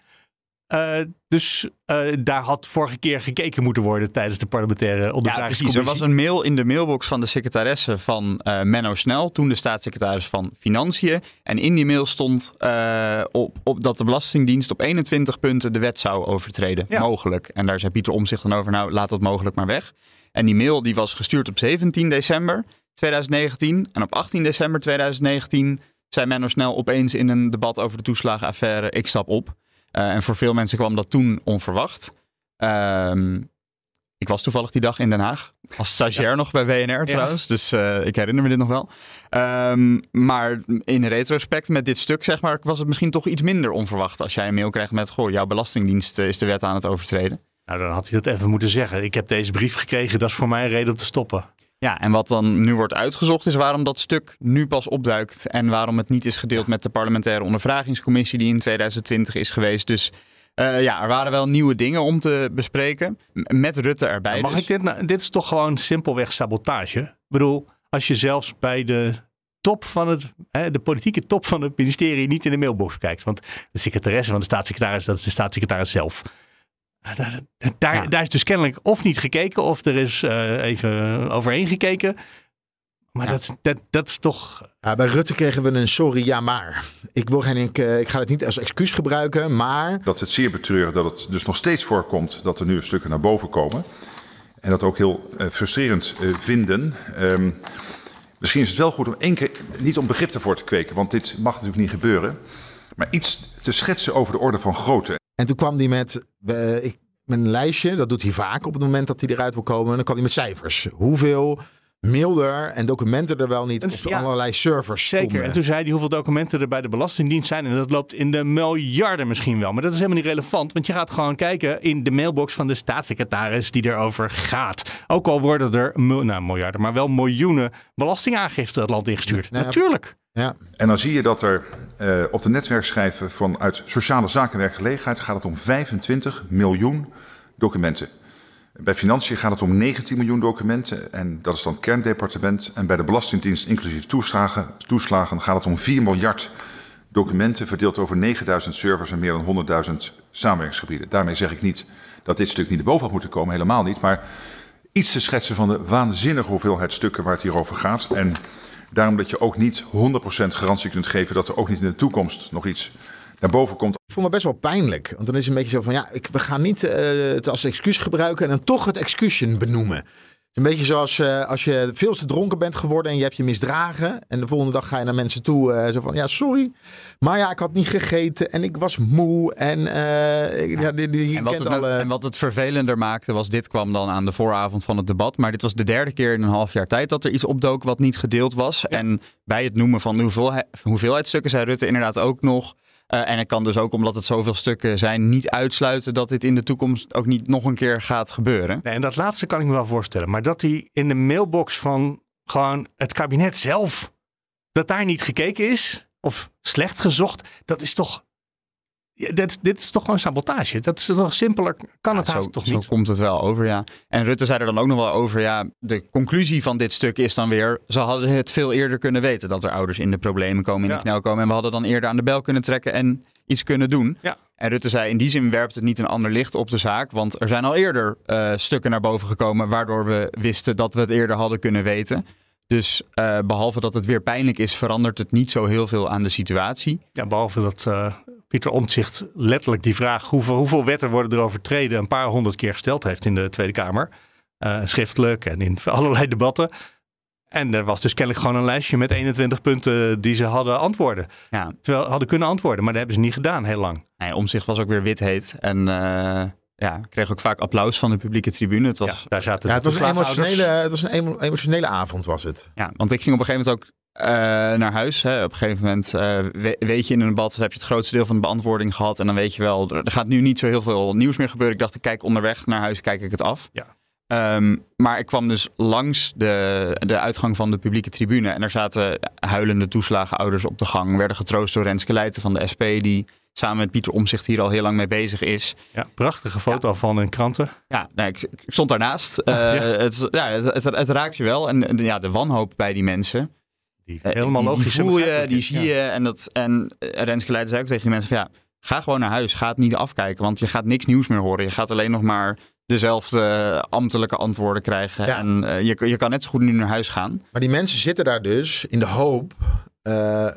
Uh, dus uh, daar had vorige keer gekeken moeten worden tijdens de parlementaire ondervragingscommissie. Ja, precies. Er was een mail in de mailbox van de secretaresse van uh, Menno Snel, toen de staatssecretaris van Financiën. En in die mail stond op, op, dat de Belastingdienst op 21 punten de wet zou overtreden. Ja. Mogelijk. En daar zei Pieter Omzicht dan over, nou laat dat mogelijk maar weg. En die mail die was gestuurd op 17 december 2019. En op 18 december 2019 zei Menno Snel opeens in een debat over de toeslagenaffaire, ik stap op. Uh, en voor veel mensen kwam dat toen onverwacht. Um, ik was toevallig die dag in Den Haag. Als stagiair ja. nog bij WNR trouwens. Ja. Dus uh, ik herinner me dit nog wel. Um, maar in retrospect met dit stuk, zeg maar, was het misschien toch iets minder onverwacht. Als jij een mail krijgt met: Goh, jouw Belastingdienst is de wet aan het overtreden. Nou, dan had hij dat even moeten zeggen. Ik heb deze brief gekregen, dat is voor mij een reden om te stoppen. Ja, en wat dan nu wordt uitgezocht is waarom dat stuk nu pas opduikt en waarom het niet is gedeeld met de parlementaire ondervragingscommissie die in 2020 is geweest. Dus uh, ja, er waren wel nieuwe dingen om te bespreken met Rutte erbij. Mag dus. ik dit? Nou, dit is toch gewoon simpelweg sabotage. Ik bedoel, als je zelfs bij de top van het, hè, de politieke top van het ministerie niet in de mailbox kijkt. Want de secretaresse van de staatssecretaris, dat is de staatssecretaris zelf. Daar, daar, ja. daar, is dus kennelijk of niet gekeken, of er is uh, even overheen gekeken. Maar ja. dat, dat, dat is toch. Ja, bij Rutte kregen we een sorry, ja maar. Ik, wil geen, ik, ik ga het niet als excuus gebruiken, maar. Dat het zeer betreuren dat het dus nog steeds voorkomt dat er nu stukken naar boven komen. En dat ook heel uh, frustrerend uh, vinden. Um, misschien is het wel goed om één keer niet om begrip ervoor te kweken, want dit mag natuurlijk niet gebeuren. Maar iets te schetsen over de orde van grootte. En toen kwam hij met, uh, ik, met een lijstje, dat doet hij vaak op het moment dat hij eruit wil komen. En dan kwam hij met cijfers. Hoeveel mailder en documenten er wel niet op ja, allerlei servers Zeker. stonden. En toen zei hij hoeveel documenten er bij de Belastingdienst zijn. En dat loopt in de miljarden misschien wel. Maar dat is helemaal niet relevant. Want je gaat gewoon kijken in de mailbox van de staatssecretaris die erover gaat. Ook al worden er, nou miljarden, maar wel miljoenen belastingaangiften het land ingestuurd. Nou, Natuurlijk. Ja. En dan zie je dat er uh, op de netwerkschijven vanuit sociale zaken werkgelegenheid gaat het om 25 miljoen documenten. Bij financiën gaat het om 19 miljoen documenten en dat is dan het kerndepartement. En bij de Belastingdienst inclusief toeslagen, toeslagen gaat het om 4 miljard documenten verdeeld over 9000 servers en meer dan 100.000 samenwerkingsgebieden. Daarmee zeg ik niet dat dit stuk niet erboven had moeten komen, helemaal niet. Maar iets te schetsen van de waanzinnige hoeveelheid stukken waar het hier over gaat. En daarom dat je ook niet 100% garantie kunt geven dat er ook niet in de toekomst nog iets naar boven komt. Ik vond me best wel pijnlijk. Want dan is het een beetje zo van ja, ik, we gaan niet uh, het als excuus gebruiken en dan toch het excuusje benoemen. Een beetje zoals uh, als je veel te dronken bent geworden en je hebt je misdragen. En de volgende dag ga je naar mensen toe. Uh, zo van ja, sorry. Maar ja, ik had niet gegeten en ik was moe. En, uh, ja. ja, die, die, en, wat het, alle... en wat het vervelender maakte was, dit kwam dan aan de vooravond van het debat. Maar dit was de derde keer in een half jaar tijd dat er iets opdook wat niet gedeeld was. Ja. En bij het noemen van de hoeveelheid, hoeveelheidstukken zei Rutte inderdaad ook nog. Uh, en het kan dus ook, omdat het zoveel stukken zijn, niet uitsluiten dat dit in de toekomst ook niet nog een keer gaat gebeuren. Nee, en dat laatste kan ik me wel voorstellen. Maar dat hij in de mailbox van gewoon het kabinet zelf, dat daar niet gekeken is of slecht gezocht, dat is toch ja, dit, dit, is toch gewoon sabotage. Dat is toch simpeler. Kan ja, het haast zo, toch zo niet? komt het wel over, ja. En Rutte zei er dan ook nog wel over, ja. De conclusie van dit stuk is dan weer. Ze hadden het veel eerder kunnen weten dat er ouders in de problemen komen, in Ja. de knel komen. En we hadden dan eerder aan de bel kunnen trekken en iets kunnen doen. Ja. En Rutte zei, in die zin werpt het niet een ander licht op de zaak. Want er zijn al eerder eh, stukken naar boven gekomen. waardoor we wisten dat we het eerder hadden kunnen weten. Dus eh, behalve dat het weer pijnlijk is, verandert het niet zo heel veel aan de situatie. Ja, behalve dat eh, Pieter Omtzigt letterlijk die vraag... Hoeveel, hoeveel wetten worden er overtreden... een paar honderd keer gesteld heeft in de Tweede Kamer. Uh, schriftelijk en in allerlei debatten. En er was dus kennelijk gewoon een lijstje met 21 punten die ze hadden antwoorden. Ja. Terwijl hadden kunnen antwoorden, maar dat hebben ze niet gedaan heel lang. Nee, omzicht was ook weer wit heet. En eh, ja, kreeg ook vaak applaus van de publieke tribune. Het was, daar zaten Ja, het was een emotionele, het was een emo- emotionele avond, was het. Ja, want ik ging op een gegeven moment ook eh, naar huis. Hè. Op een gegeven moment eh, we- weet je in een debat heb je het grootste deel van de beantwoording gehad. En dan weet je wel, er gaat nu niet zo heel veel nieuws meer gebeuren. Ik dacht, ik kijk onderweg naar huis, kijk ik het af. Ja. Ehm, maar ik kwam dus langs de, de uitgang van de publieke tribune. En er zaten huilende toeslagenouders op de gang. Werden getroost door Renske Leijten van de SP. Die samen met Pieter Omzicht hier al heel lang mee bezig is. Ja, prachtige foto van een kranten. Ja, ik, ik stond daarnaast. Eh, Ja. het, ja, het, het, het raakt je wel. En en ja, de wanhoop bij die mensen. Die Eh, helemaal die, die logisch en voel je, die zie je. En, dat, en Renske Leijten zei ook tegen die mensen van ja, ga gewoon naar huis. Ga het niet afkijken, want je gaat niks nieuws meer horen. Je gaat alleen nog maar dezelfde ambtelijke antwoorden krijgen. Ja. En eh, je, je kan net zo goed nu naar huis gaan. Maar die mensen zitten daar dus in de hoop eh,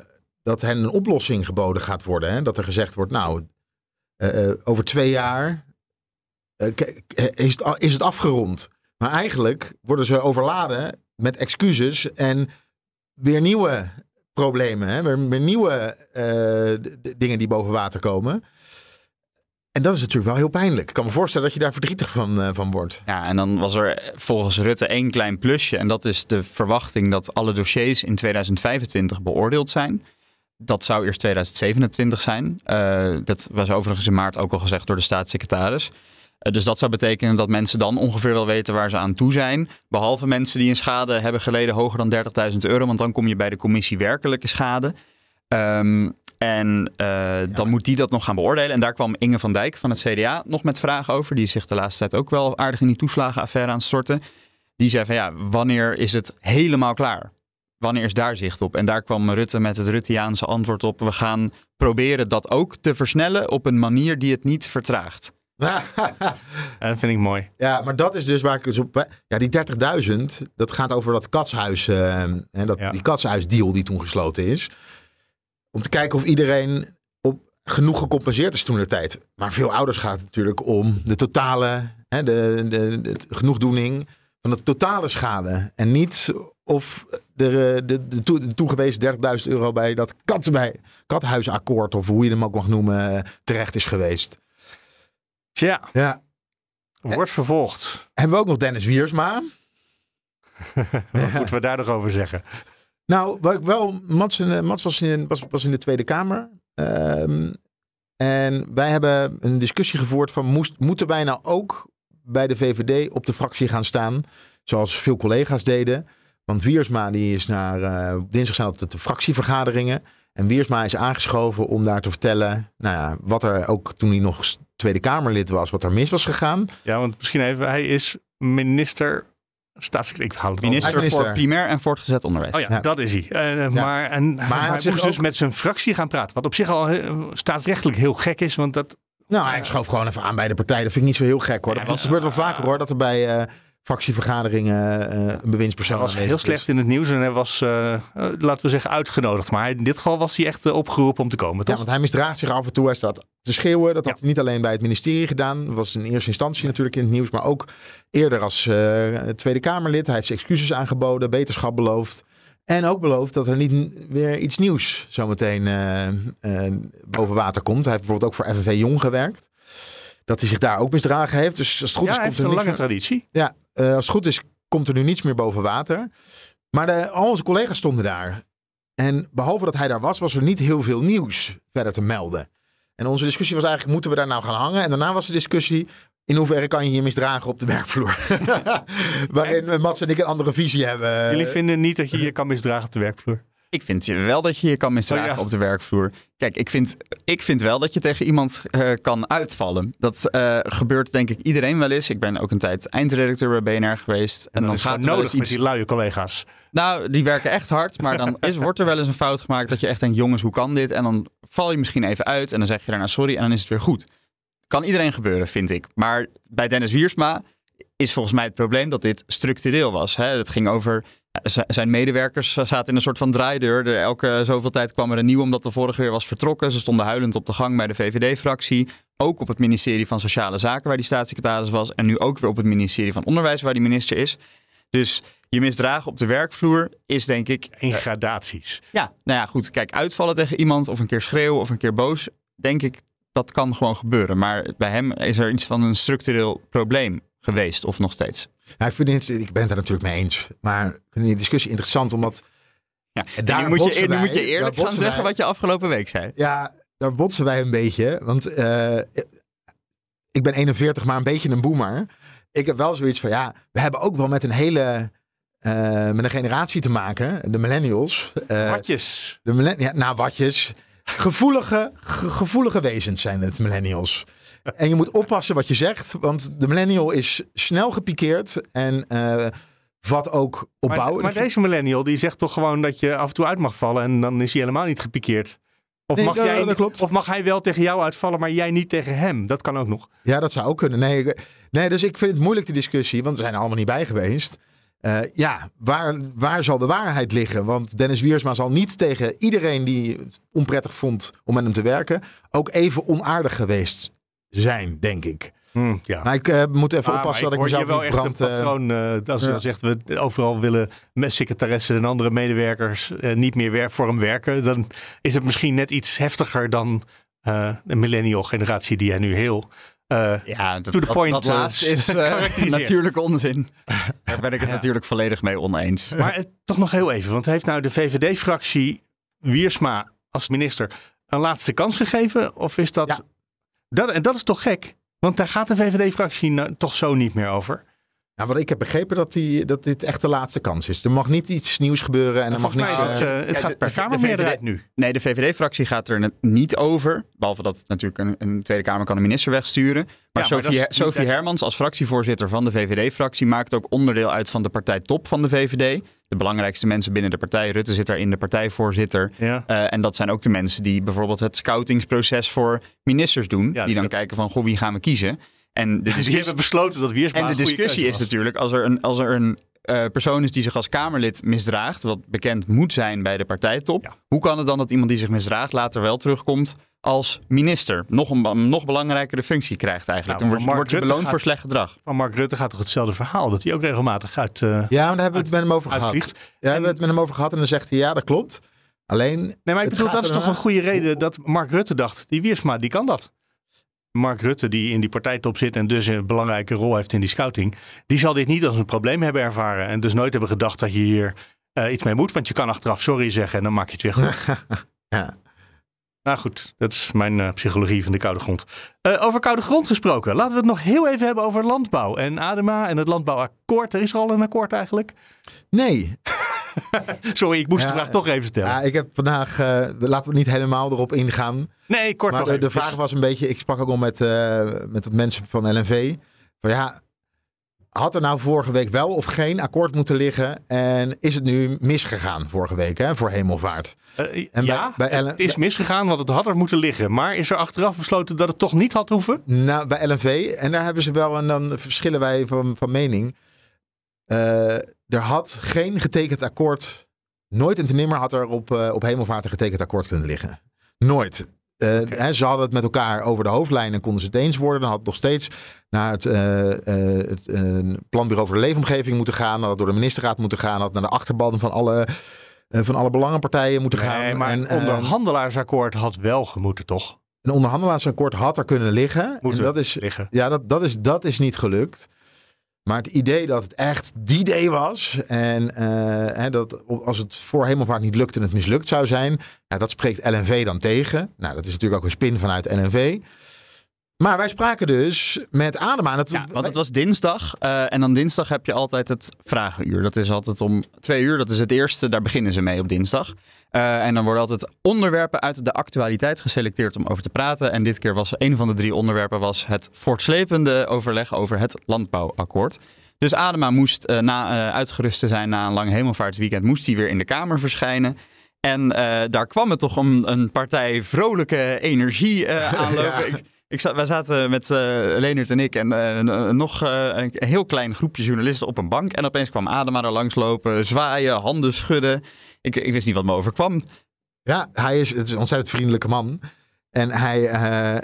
dat hen een oplossing geboden gaat worden. Hè? Dat er gezegd wordt, nou, over twee jaar eh, is, het, is het afgerond. Maar eigenlijk worden ze overladen met excuses en weer nieuwe problemen. Hè? Weer, nieuwe eh, dingen die boven water komen. En dat is natuurlijk wel heel pijnlijk. Ik kan me voorstellen dat je daar verdrietig van, eh, van wordt. Ja, en dan was er volgens Rutte één klein plusje. En dat is de verwachting dat alle dossiers in 2025 beoordeeld zijn. Dat zou eerst 2027 zijn. Eh, dat was overigens in maart ook al gezegd door de staatssecretaris. Eh, dus dat zou betekenen dat mensen dan ongeveer wel weten waar ze aan toe zijn. Behalve mensen die een schade hebben geleden hoger dan 30.000 euro. Want dan kom je bij de commissie werkelijke schade. Ehm, en eh, dan moet die dat nog gaan beoordelen. En daar kwam Inge van Dijk van het CDA nog met vragen over. Die zich de laatste tijd ook wel aardig in die toeslagenaffaire aan het storten. Die zei van ja, wanneer is het helemaal klaar? Wanneer is daar zicht op? En daar kwam Rutte met het Rutteaanse antwoord op. We gaan proberen dat ook te versnellen op een manier die het niet vertraagt. En dat vind ik mooi. Ja, maar dat is dus waar ik dus op. Ja, die 30.000, dat gaat over dat katshuis. eh, hè, dat, Die katshuisdeal die toen gesloten is. Om te kijken of iedereen op genoeg gecompenseerd is toen de tijd. Maar veel ouders gaat het natuurlijk om de totale, hè, de, de, de, genoegdoening van de totale schade. En niet of de, de, de, toe- de toegewezen 30.000 euro bij dat kat, bij, kathuisakkoord, of hoe je hem ook mag noemen, terecht is geweest. Tja. Ja. Wordt vervolgd. Hebben we ook nog Dennis Wiersma. Wat moeten we daar nog over zeggen? Nou, wat ik wel. Mats, eh, Mats was, in, was, was in de Tweede Kamer. Ehm, en wij hebben een discussie gevoerd van moest, moeten wij nou ook bij de VVD op de fractie gaan staan, zoals veel collega's deden. Want Wiersma die is naar op dinsdag zijn altijd de fractievergaderingen. En Wiersma is aangeschoven om daar te vertellen, nou ja, wat er ook toen hij nog Tweede Kamerlid was, wat er mis was gegaan. Ja, want misschien even, hij is minister, staatssecretaris, ik hou het wel. Minister, minister. voor primair en voortgezet onderwijs. Oh ja, Ja. dat is hij. Eh, Maar, en, maar, hij hij moest dus ook- met zijn fractie gaan praten. Wat op zich al eh, staatsrechtelijk heel gek is, want dat... Nou, hij schoof gewoon even aan bij de partij. Dat vind ik niet zo heel gek hoor. Dat gebeurt wel vaker hoor, dat er bij eh, fractievergaderingen eh, een bewindspersoon Hij was heel slecht in het nieuws en hij was, eh, eh, laten we zeggen, uitgenodigd. Maar in dit geval was hij echt opgeroepen om te komen, Ja, want hij misdraagt zich af en toe. Hij staat te schreeuwen. Dat had hij niet alleen bij het ministerie gedaan. Dat was in eerste instantie natuurlijk in het nieuws. Maar ook eerder als Tweede Kamerlid. Hij heeft excuses aangeboden. Beterschap beloofd. En ook beloofd dat er niet weer iets nieuws zometeen boven water komt. Hij heeft bijvoorbeeld ook voor FNV Jong gewerkt. Dat hij zich daar ook misdragen heeft. Dus als het goed ja, is, hij komt heeft er een lange meer- traditie. Ja, eh, als het goed is, komt er nu niets meer boven water. Maar de, al onze collega's stonden daar. En behalve dat hij daar was, was er niet heel veel nieuws verder te melden. En onze discussie was eigenlijk, moeten we daar nou gaan hangen? En daarna was de discussie, in hoeverre kan je je misdragen op de werkvloer? Waarin Mats en ik een andere visie hebben. Jullie vinden niet dat je je kan misdragen op de werkvloer? Ik vind wel dat je je kan misdragen Oh ja. op de werkvloer. Kijk, ik vind, ik vind wel dat je tegen iemand eh, kan uitvallen. Dat eh, gebeurt denk ik iedereen wel eens. Ik ben ook een tijd eindredacteur bij BNR geweest. En, En dan, gaat het er nodig eens met iets... die luie collega's. Nou, die werken echt hard. Maar dan is, wordt er wel eens een fout gemaakt dat je echt denkt... jongens, hoe kan dit? En dan val je misschien even uit en dan zeg je daarna sorry en dan is het weer goed. Kan iedereen gebeuren, vind ik. Maar bij Dennis Wiersma is volgens mij het probleem dat dit structureel was. Hè? Het ging over... Zijn medewerkers zaten in een soort van draaideur. Er, elke zoveel tijd kwam er een nieuw omdat de vorige weer was vertrokken. Ze stonden huilend op de gang bij de VVD-fractie. Ook op het ministerie van Sociale Zaken waar die staatssecretaris was. En nu ook weer op het ministerie van Onderwijs waar die minister is. Dus je misdragen op de werkvloer is denk ik... In gradaties. Ja, nou ja, goed. Kijk, uitvallen tegen iemand of een keer schreeuwen of een keer boos, denk ik, dat kan gewoon gebeuren. Maar bij hem is er iets van een structureel probleem geweest of nog steeds. Nou, ik, vind het, ik ben het er natuurlijk mee eens. Maar ik vind die discussie interessant omdat... Ja, en nu moet, je, wij- moet je eerlijk daar gaan zeggen wij- wat je afgelopen week zei. Ja, daar botsen wij een beetje. Want eh, ik ben 41, maar een beetje een boomer. Ik heb wel zoiets van, ja, we hebben ook wel met een hele... eh, met een generatie te maken, de millennials. Eh, Watjes. De millen- ja, nou, watjes. Gevoelige, ge- gevoelige wezens zijn het, millennials. En je moet oppassen wat je zegt, want de millennial is snel gepikeerd en eh vat ook opbouw. Maar, maar deze millennial die zegt toch gewoon dat je af en toe uit mag vallen en dan is hij helemaal niet gepikeerd. Of, Nee, mag, jij, of mag hij wel tegen jou uitvallen, maar jij niet tegen hem? Dat kan ook nog. Ja, dat zou ook kunnen. Nee, nee, dus ik vind het moeilijk de discussie, want we zijn er allemaal niet bij geweest. Eh, ja, waar, waar zal de waarheid liggen? Want Dennis Wiersma zal niet tegen iedereen die het onprettig vond om met hem te werken, ook even onaardig geweest zijn, denk ik. ja. Maar ik eh, moet even Ah, oppassen dat ik hoor je mezelf wel niet echt brand... een eh, patroon. eh, als ja. je zegt we overal willen met secretaressen en andere medewerkers eh, niet meer wer- voor hem werken, dan is het misschien net iets heftiger dan eh, de millennial generatie die jij nu heel eh Ja, dat, to the dat- point dat eh, laatste is eh, natuurlijk onzin. Daar ben ik het natuurlijk volledig mee oneens. Maar eh, toch nog heel even, want heeft nou de VVD-fractie Wiersma als minister een laatste kans gegeven? Of is dat... dat en dat is toch gek? Want daar gaat de VVD-fractie nou toch zo niet meer over. Nou, wat ik heb begrepen dat, die, dat dit echt de laatste kans is. Er mag niet iets nieuws gebeuren en er mag niks... eh, het, eh, het Ja, gaat de- per de- de Kamermeerderheid nu. Nee, de VVD-fractie gaat er net niet over. Behalve dat natuurlijk een, een Tweede Kamer kan een minister wegsturen. Maar, maar Sophie, Hermans als fractievoorzitter van de VVD-fractie maakt ook onderdeel uit van de partijtop van de VVD. De belangrijkste mensen binnen de partij. Rutte zit daarin, de partijvoorzitter. Ja. Eh, en dat zijn ook de mensen die bijvoorbeeld het scoutingsproces voor ministers doen. die dan kijken van, goh, wie gaan we kiezen? En de Dus die discussie- hebben besloten dat Wiersma en de discussie is natuurlijk, als er een, als er een eh, persoon is die zich als Kamerlid misdraagt, wat bekend moet zijn bij de partijtop, hoe kan het dan dat iemand die zich misdraagt later wel terugkomt als minister? Nog een, een nog belangrijkere functie krijgt eigenlijk. Nou, dan wordt, wordt je beloond gaat- voor slecht gedrag. Van Mark Rutte gaat toch hetzelfde verhaal? Dat hij ook regelmatig uit... eh, Ja, maar daar hebben we het met hem over gehad. uitvliegt. Ja, daar hebben we het met hem over gehad en dan zegt hij ja, dat klopt. Alleen. Nee, maar ik bedoel, gaat dat is toch een goede reden dat Mark Rutte dacht, die Wiersma, die kan dat. Mark Rutte, die in die partijtop zit en dus een belangrijke rol heeft in die scouting, die zal dit niet als een probleem hebben ervaren. En dus nooit hebben gedacht dat je hier eh, iets mee moet, want je kan achteraf sorry zeggen en dan maak je het weer goed. ja. Nou goed, dat is mijn eh, psychologie van de koude grond. Eh, over koude grond gesproken, laten we het nog heel even hebben over landbouw en ADEMA en het landbouwakkoord. Er is er al een akkoord eigenlijk? Nee. Sorry, ik moest Ja, de vraag toch even stellen. Ja, ik heb vandaag, eh, laten we niet helemaal erop ingaan. nee, kort maar nog de, vraag was een beetje, ik sprak ook al met, eh, met mensen van LNV. Van ja, had er nou vorige week wel of geen akkoord moeten liggen? En is het nu misgegaan vorige week hè, voor hemelvaart? Eh, En ja, bij, bij Ellen- het is misgegaan, want het had er moeten liggen. Maar is er achteraf besloten dat het toch niet had hoeven? Nou, bij LNV, en daar hebben ze wel, en dan verschillen wij van, van mening. Eh, er had geen getekend akkoord, nooit en te nimmer had er op, eh, op hemelvaart een getekend akkoord kunnen liggen. Nooit. Eh, hè, ze hadden het met elkaar over de hoofdlijnen, konden ze het eens worden. Dan had het nog steeds naar het, eh, het Planbureau voor de Leefomgeving moeten gaan. Dan had het door de ministerraad moeten gaan. Had naar de achterban van alle, van alle belangenpartijen moeten gaan. Nee, maar En, een eh, onderhandelaarsakkoord had wel gemoeten, toch? een onderhandelaarsakkoord had er kunnen liggen. Moeten en dat is, liggen. Ja, dat, dat, is, dat is niet gelukt. Maar het idee dat het echt die day was. En eh, hè, dat als het voor hemelvaart niet lukt en het mislukt zou zijn. Ja, dat spreekt LNV dan tegen. Nou, dat is natuurlijk ook een spin vanuit LNV. Maar wij spraken dus met Adema. Dat, Ja, want het was dinsdag. eh, en dan dinsdag heb je altijd het vragenuur. Dat is altijd om twee uur. Dat is het eerste. Daar beginnen ze mee op dinsdag. Eh, en dan worden altijd onderwerpen uit de actualiteit geselecteerd om over te praten. En dit keer was een van de drie onderwerpen was het voortslepende overleg over het landbouwakkoord. Dus Adema moest eh, na uitgerust te zijn na een lang hemelvaartsweekend, moest hij weer in de Kamer verschijnen. En daar kwam het toch om een partij vrolijke energie aanlopen. Ik, ik zat, wij zaten met Leonard en ik en eh, nog eh, een heel klein groepje journalisten op een bank. En opeens kwam Adema er langslopen, zwaaien, handen schudden. Ik, ik wist niet wat me overkwam. Ja, hij is, het is een ontzettend vriendelijke man. En hij,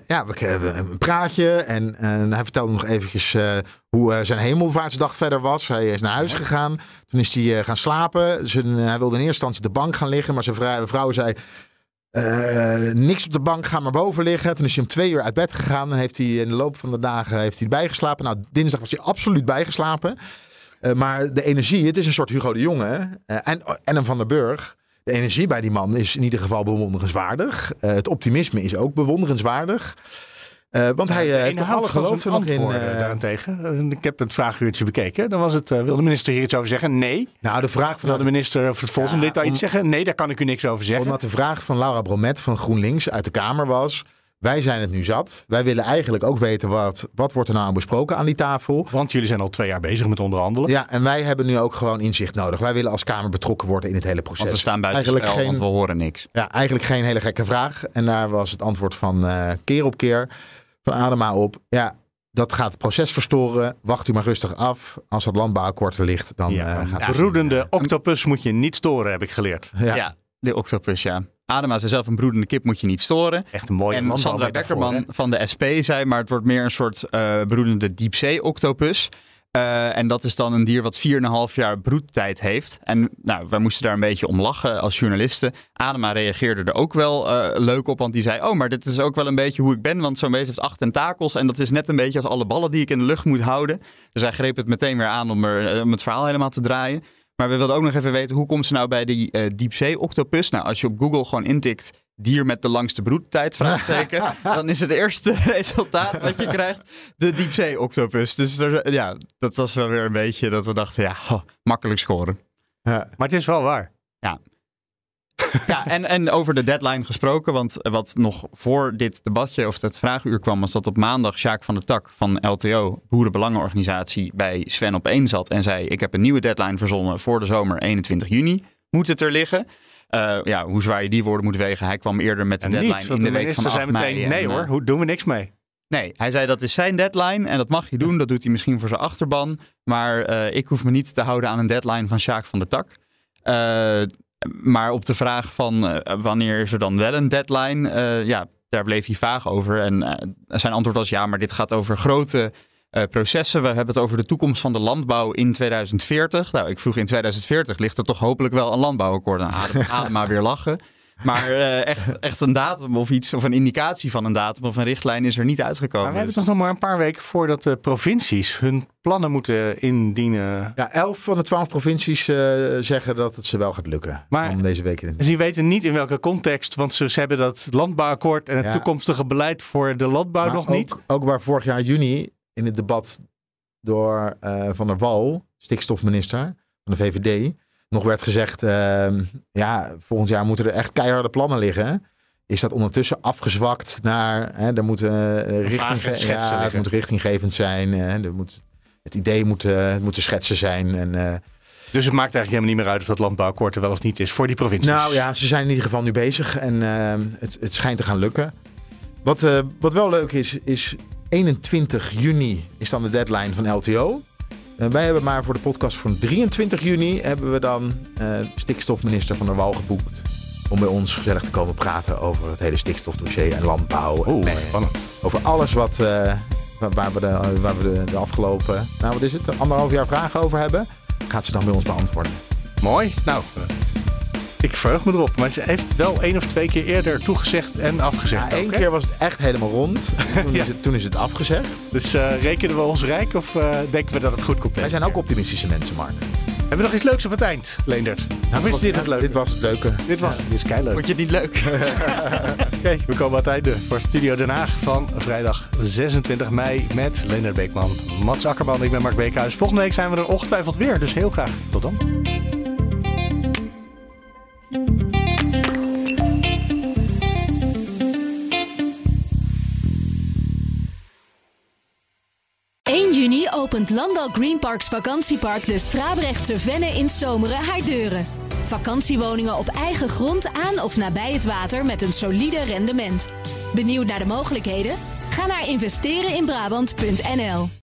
ja, we kregen een praatje. En, en hij vertelde nog eventjes hoe zijn hemelvaartsdag verder was. Hij is naar huis gegaan. Toen is hij gaan slapen. Zijn, hij wilde in eerste instantie de bank gaan liggen. Maar zijn vrou- vrouw zei, eh, niks op de bank, ga maar boven liggen. Toen is hij om twee uur uit bed gegaan. En heeft hij in de loop van de dagen heeft hij bijgeslapen. Nou, dinsdag was hij absoluut bijgeslapen. Eh, maar de energie, het is een soort Hugo de Jonge eh, en, en een Van der Burg. De energie bij die man is in ieder geval bewonderenswaardig. Het optimisme is ook bewonderenswaardig. Eh, want hij eh, heeft alle geloof er nog in. eh, daarentegen. Ik heb het vraaguurtje bekeken. Dan was het, eh, wil de minister hier iets over zeggen? Nee. Nou, de vraag Wil de minister of het volgende Ja, dit daar om- iets zeggen? Nee, daar kan ik u niks over zeggen. Omdat de vraag van Laura Bromet van GroenLinks uit de Kamer was... wij zijn het nu zat. Wij willen eigenlijk ook weten wat, wat wordt er nou aan besproken aan die tafel. Want jullie zijn al twee jaar bezig met onderhandelen. Ja, en wij hebben nu ook gewoon inzicht nodig. Wij willen als Kamer betrokken worden in het hele proces. Want we staan buiten eigenlijk spel, geen, want we horen niks. Ja, eigenlijk geen hele gekke vraag. En daar was het antwoord van eh, keer op keer van Adema op. Ja, dat gaat het proces verstoren. Wacht u maar rustig af. Als het landbouwakkoord er ligt, dan eh, gaat het... broedende octopus moet je niet storen, heb ik geleerd. Ja. de octopus, ja. Adema zei zelf, een broedende kip moet je niet storen. Echt een mooie En Sandra hè? van de SP zei, maar het wordt meer een soort eh, broedende diepzee-octopus. Eh, en dat is dan een dier wat 4,5 jaar broedtijd heeft. En nou, wij moesten daar een beetje om lachen als journalisten. Adema reageerde er ook wel eh, leuk op, want die zei... oh, maar dit is ook wel een beetje hoe ik ben, want zo'n beest heeft acht tentakels... en dat is net een beetje als alle ballen die ik in de lucht moet houden. Dus hij greep het meteen weer aan om, er, eh, om het verhaal helemaal te draaien. Maar we wilden ook nog even weten, hoe komt ze nou bij die eh, diepzee-octopus? Nou, als je op Google gewoon intikt... dier met de langste broedtijd, vraagteken... dan is het eerste resultaat wat je krijgt de diepzee-octopus. Dus er, ja, dat was wel weer een beetje dat we dachten, ja, oh, makkelijk scoren. Ja. Maar het is wel waar. Ja. ja, en, en over de deadline gesproken, want wat nog voor dit debatje of het vraaguur kwam, was dat op maandag Sjaak van der Tak van LTO, Boerenbelangenorganisatie, bij Sven op één zat en zei: Ik heb een nieuwe deadline verzonnen voor de zomer 21 juni. Moet het er liggen? Eh, ja, hoe zwaar je die woorden moet wegen. Hij kwam eerder met de En deadline niet, in de de week van minister 8 zei meteen mei. nee en, hoor, hoe doen we niks mee. Nee, hij zei dat is zijn deadline en dat mag je doen. Dat doet hij misschien voor zijn achterban. Maar eh, ik hoef me niet te houden aan een deadline van Sjaak van der Tak. Eh, maar op de vraag van wanneer is er dan wel een deadline? ja, daar bleef hij vaag over. En zijn antwoord was ja, maar dit gaat over grote eh, processen. We hebben het over de toekomst van de landbouw in 2040. Nou, ik vroeg in 2040 ligt er toch hopelijk wel een landbouwakkoord. Nou, adem, adema weer lachen. Maar eh, echt, echt een datum of iets, of een indicatie van een datum of een richtlijn is er niet uitgekomen. Maar we hebben Dus- toch nog maar een paar weken voordat de provincies hun plannen moeten indienen. Ja, elf van de twaalf provincies eh, zeggen dat het ze wel gaat lukken Maar- om deze week in. Dus die weten niet in welke context, want ze, ze hebben dat landbouwakkoord en het Ja. toekomstige beleid voor de landbouw Maar nog ook, niet. Ook waar vorig jaar juni in het debat door eh, Van der Wal, stikstofminister van de VVD, nog werd gezegd, ehm, ja, volgend jaar moeten er echt keiharde plannen liggen. Is dat ondertussen afgezwakt naar, hè, er moet, eh, richting, ja, het moet richtinggevend zijn. er moet, het idee moet, eh, het moeten schetsen zijn. En, Dus het maakt eigenlijk helemaal niet meer uit of dat landbouwakkoord er wel of niet is voor die provincies. nou ja, ze zijn in ieder geval nu bezig en ehm, het, het schijnt te gaan lukken. Wat, wat wel leuk is, is 21 juni is dan de deadline van LTO. Eh, wij hebben maar voor de podcast van 23 juni hebben we dan eh, stikstofminister Van der Wal geboekt. Om bij ons gezellig te komen praten over het hele stikstofdossier en landbouw. Oeh, en, eh, over alles wat, eh, waar- we, de, waar we de, de afgelopen, nou wat is het, anderhalf jaar vragen over hebben. Gaat ze dan bij ons beantwoorden. Mooi. Nou, ik verheug me erop. Maar ze heeft wel één of twee keer eerder toegezegd en afgezegd. Ja, hè? keer was het echt helemaal rond. Toen, Ja. is, het, toen is het afgezegd. Dus eh, rekenen we ons rijk of eh, denken we dat het goed komt? Wij zijn ook optimistische mensen, Mark. Hebben we nog iets leuks op het eind, Leendert? of is dit het leuke? Dit was het leuke. Dit was dit is keileuk. Vond je het niet leuk? Oké, we komen aan het einde voor Studio Den Haag van vrijdag 26 mei met Leonard Beekman, Mats Akkerman. Ik ben Mark Beekhuis. Volgende week zijn we er ongetwijfeld weer, dus heel graag. Tot dan. ...1 juni opent Landal Green Parks vakantiepark de Strabrechtse Venne in Zomeren haar deuren. Vakantiewoningen op eigen grond aan of nabij het water met een solide rendement. Benieuwd naar de mogelijkheden? Ga naar investereninbrabant.nl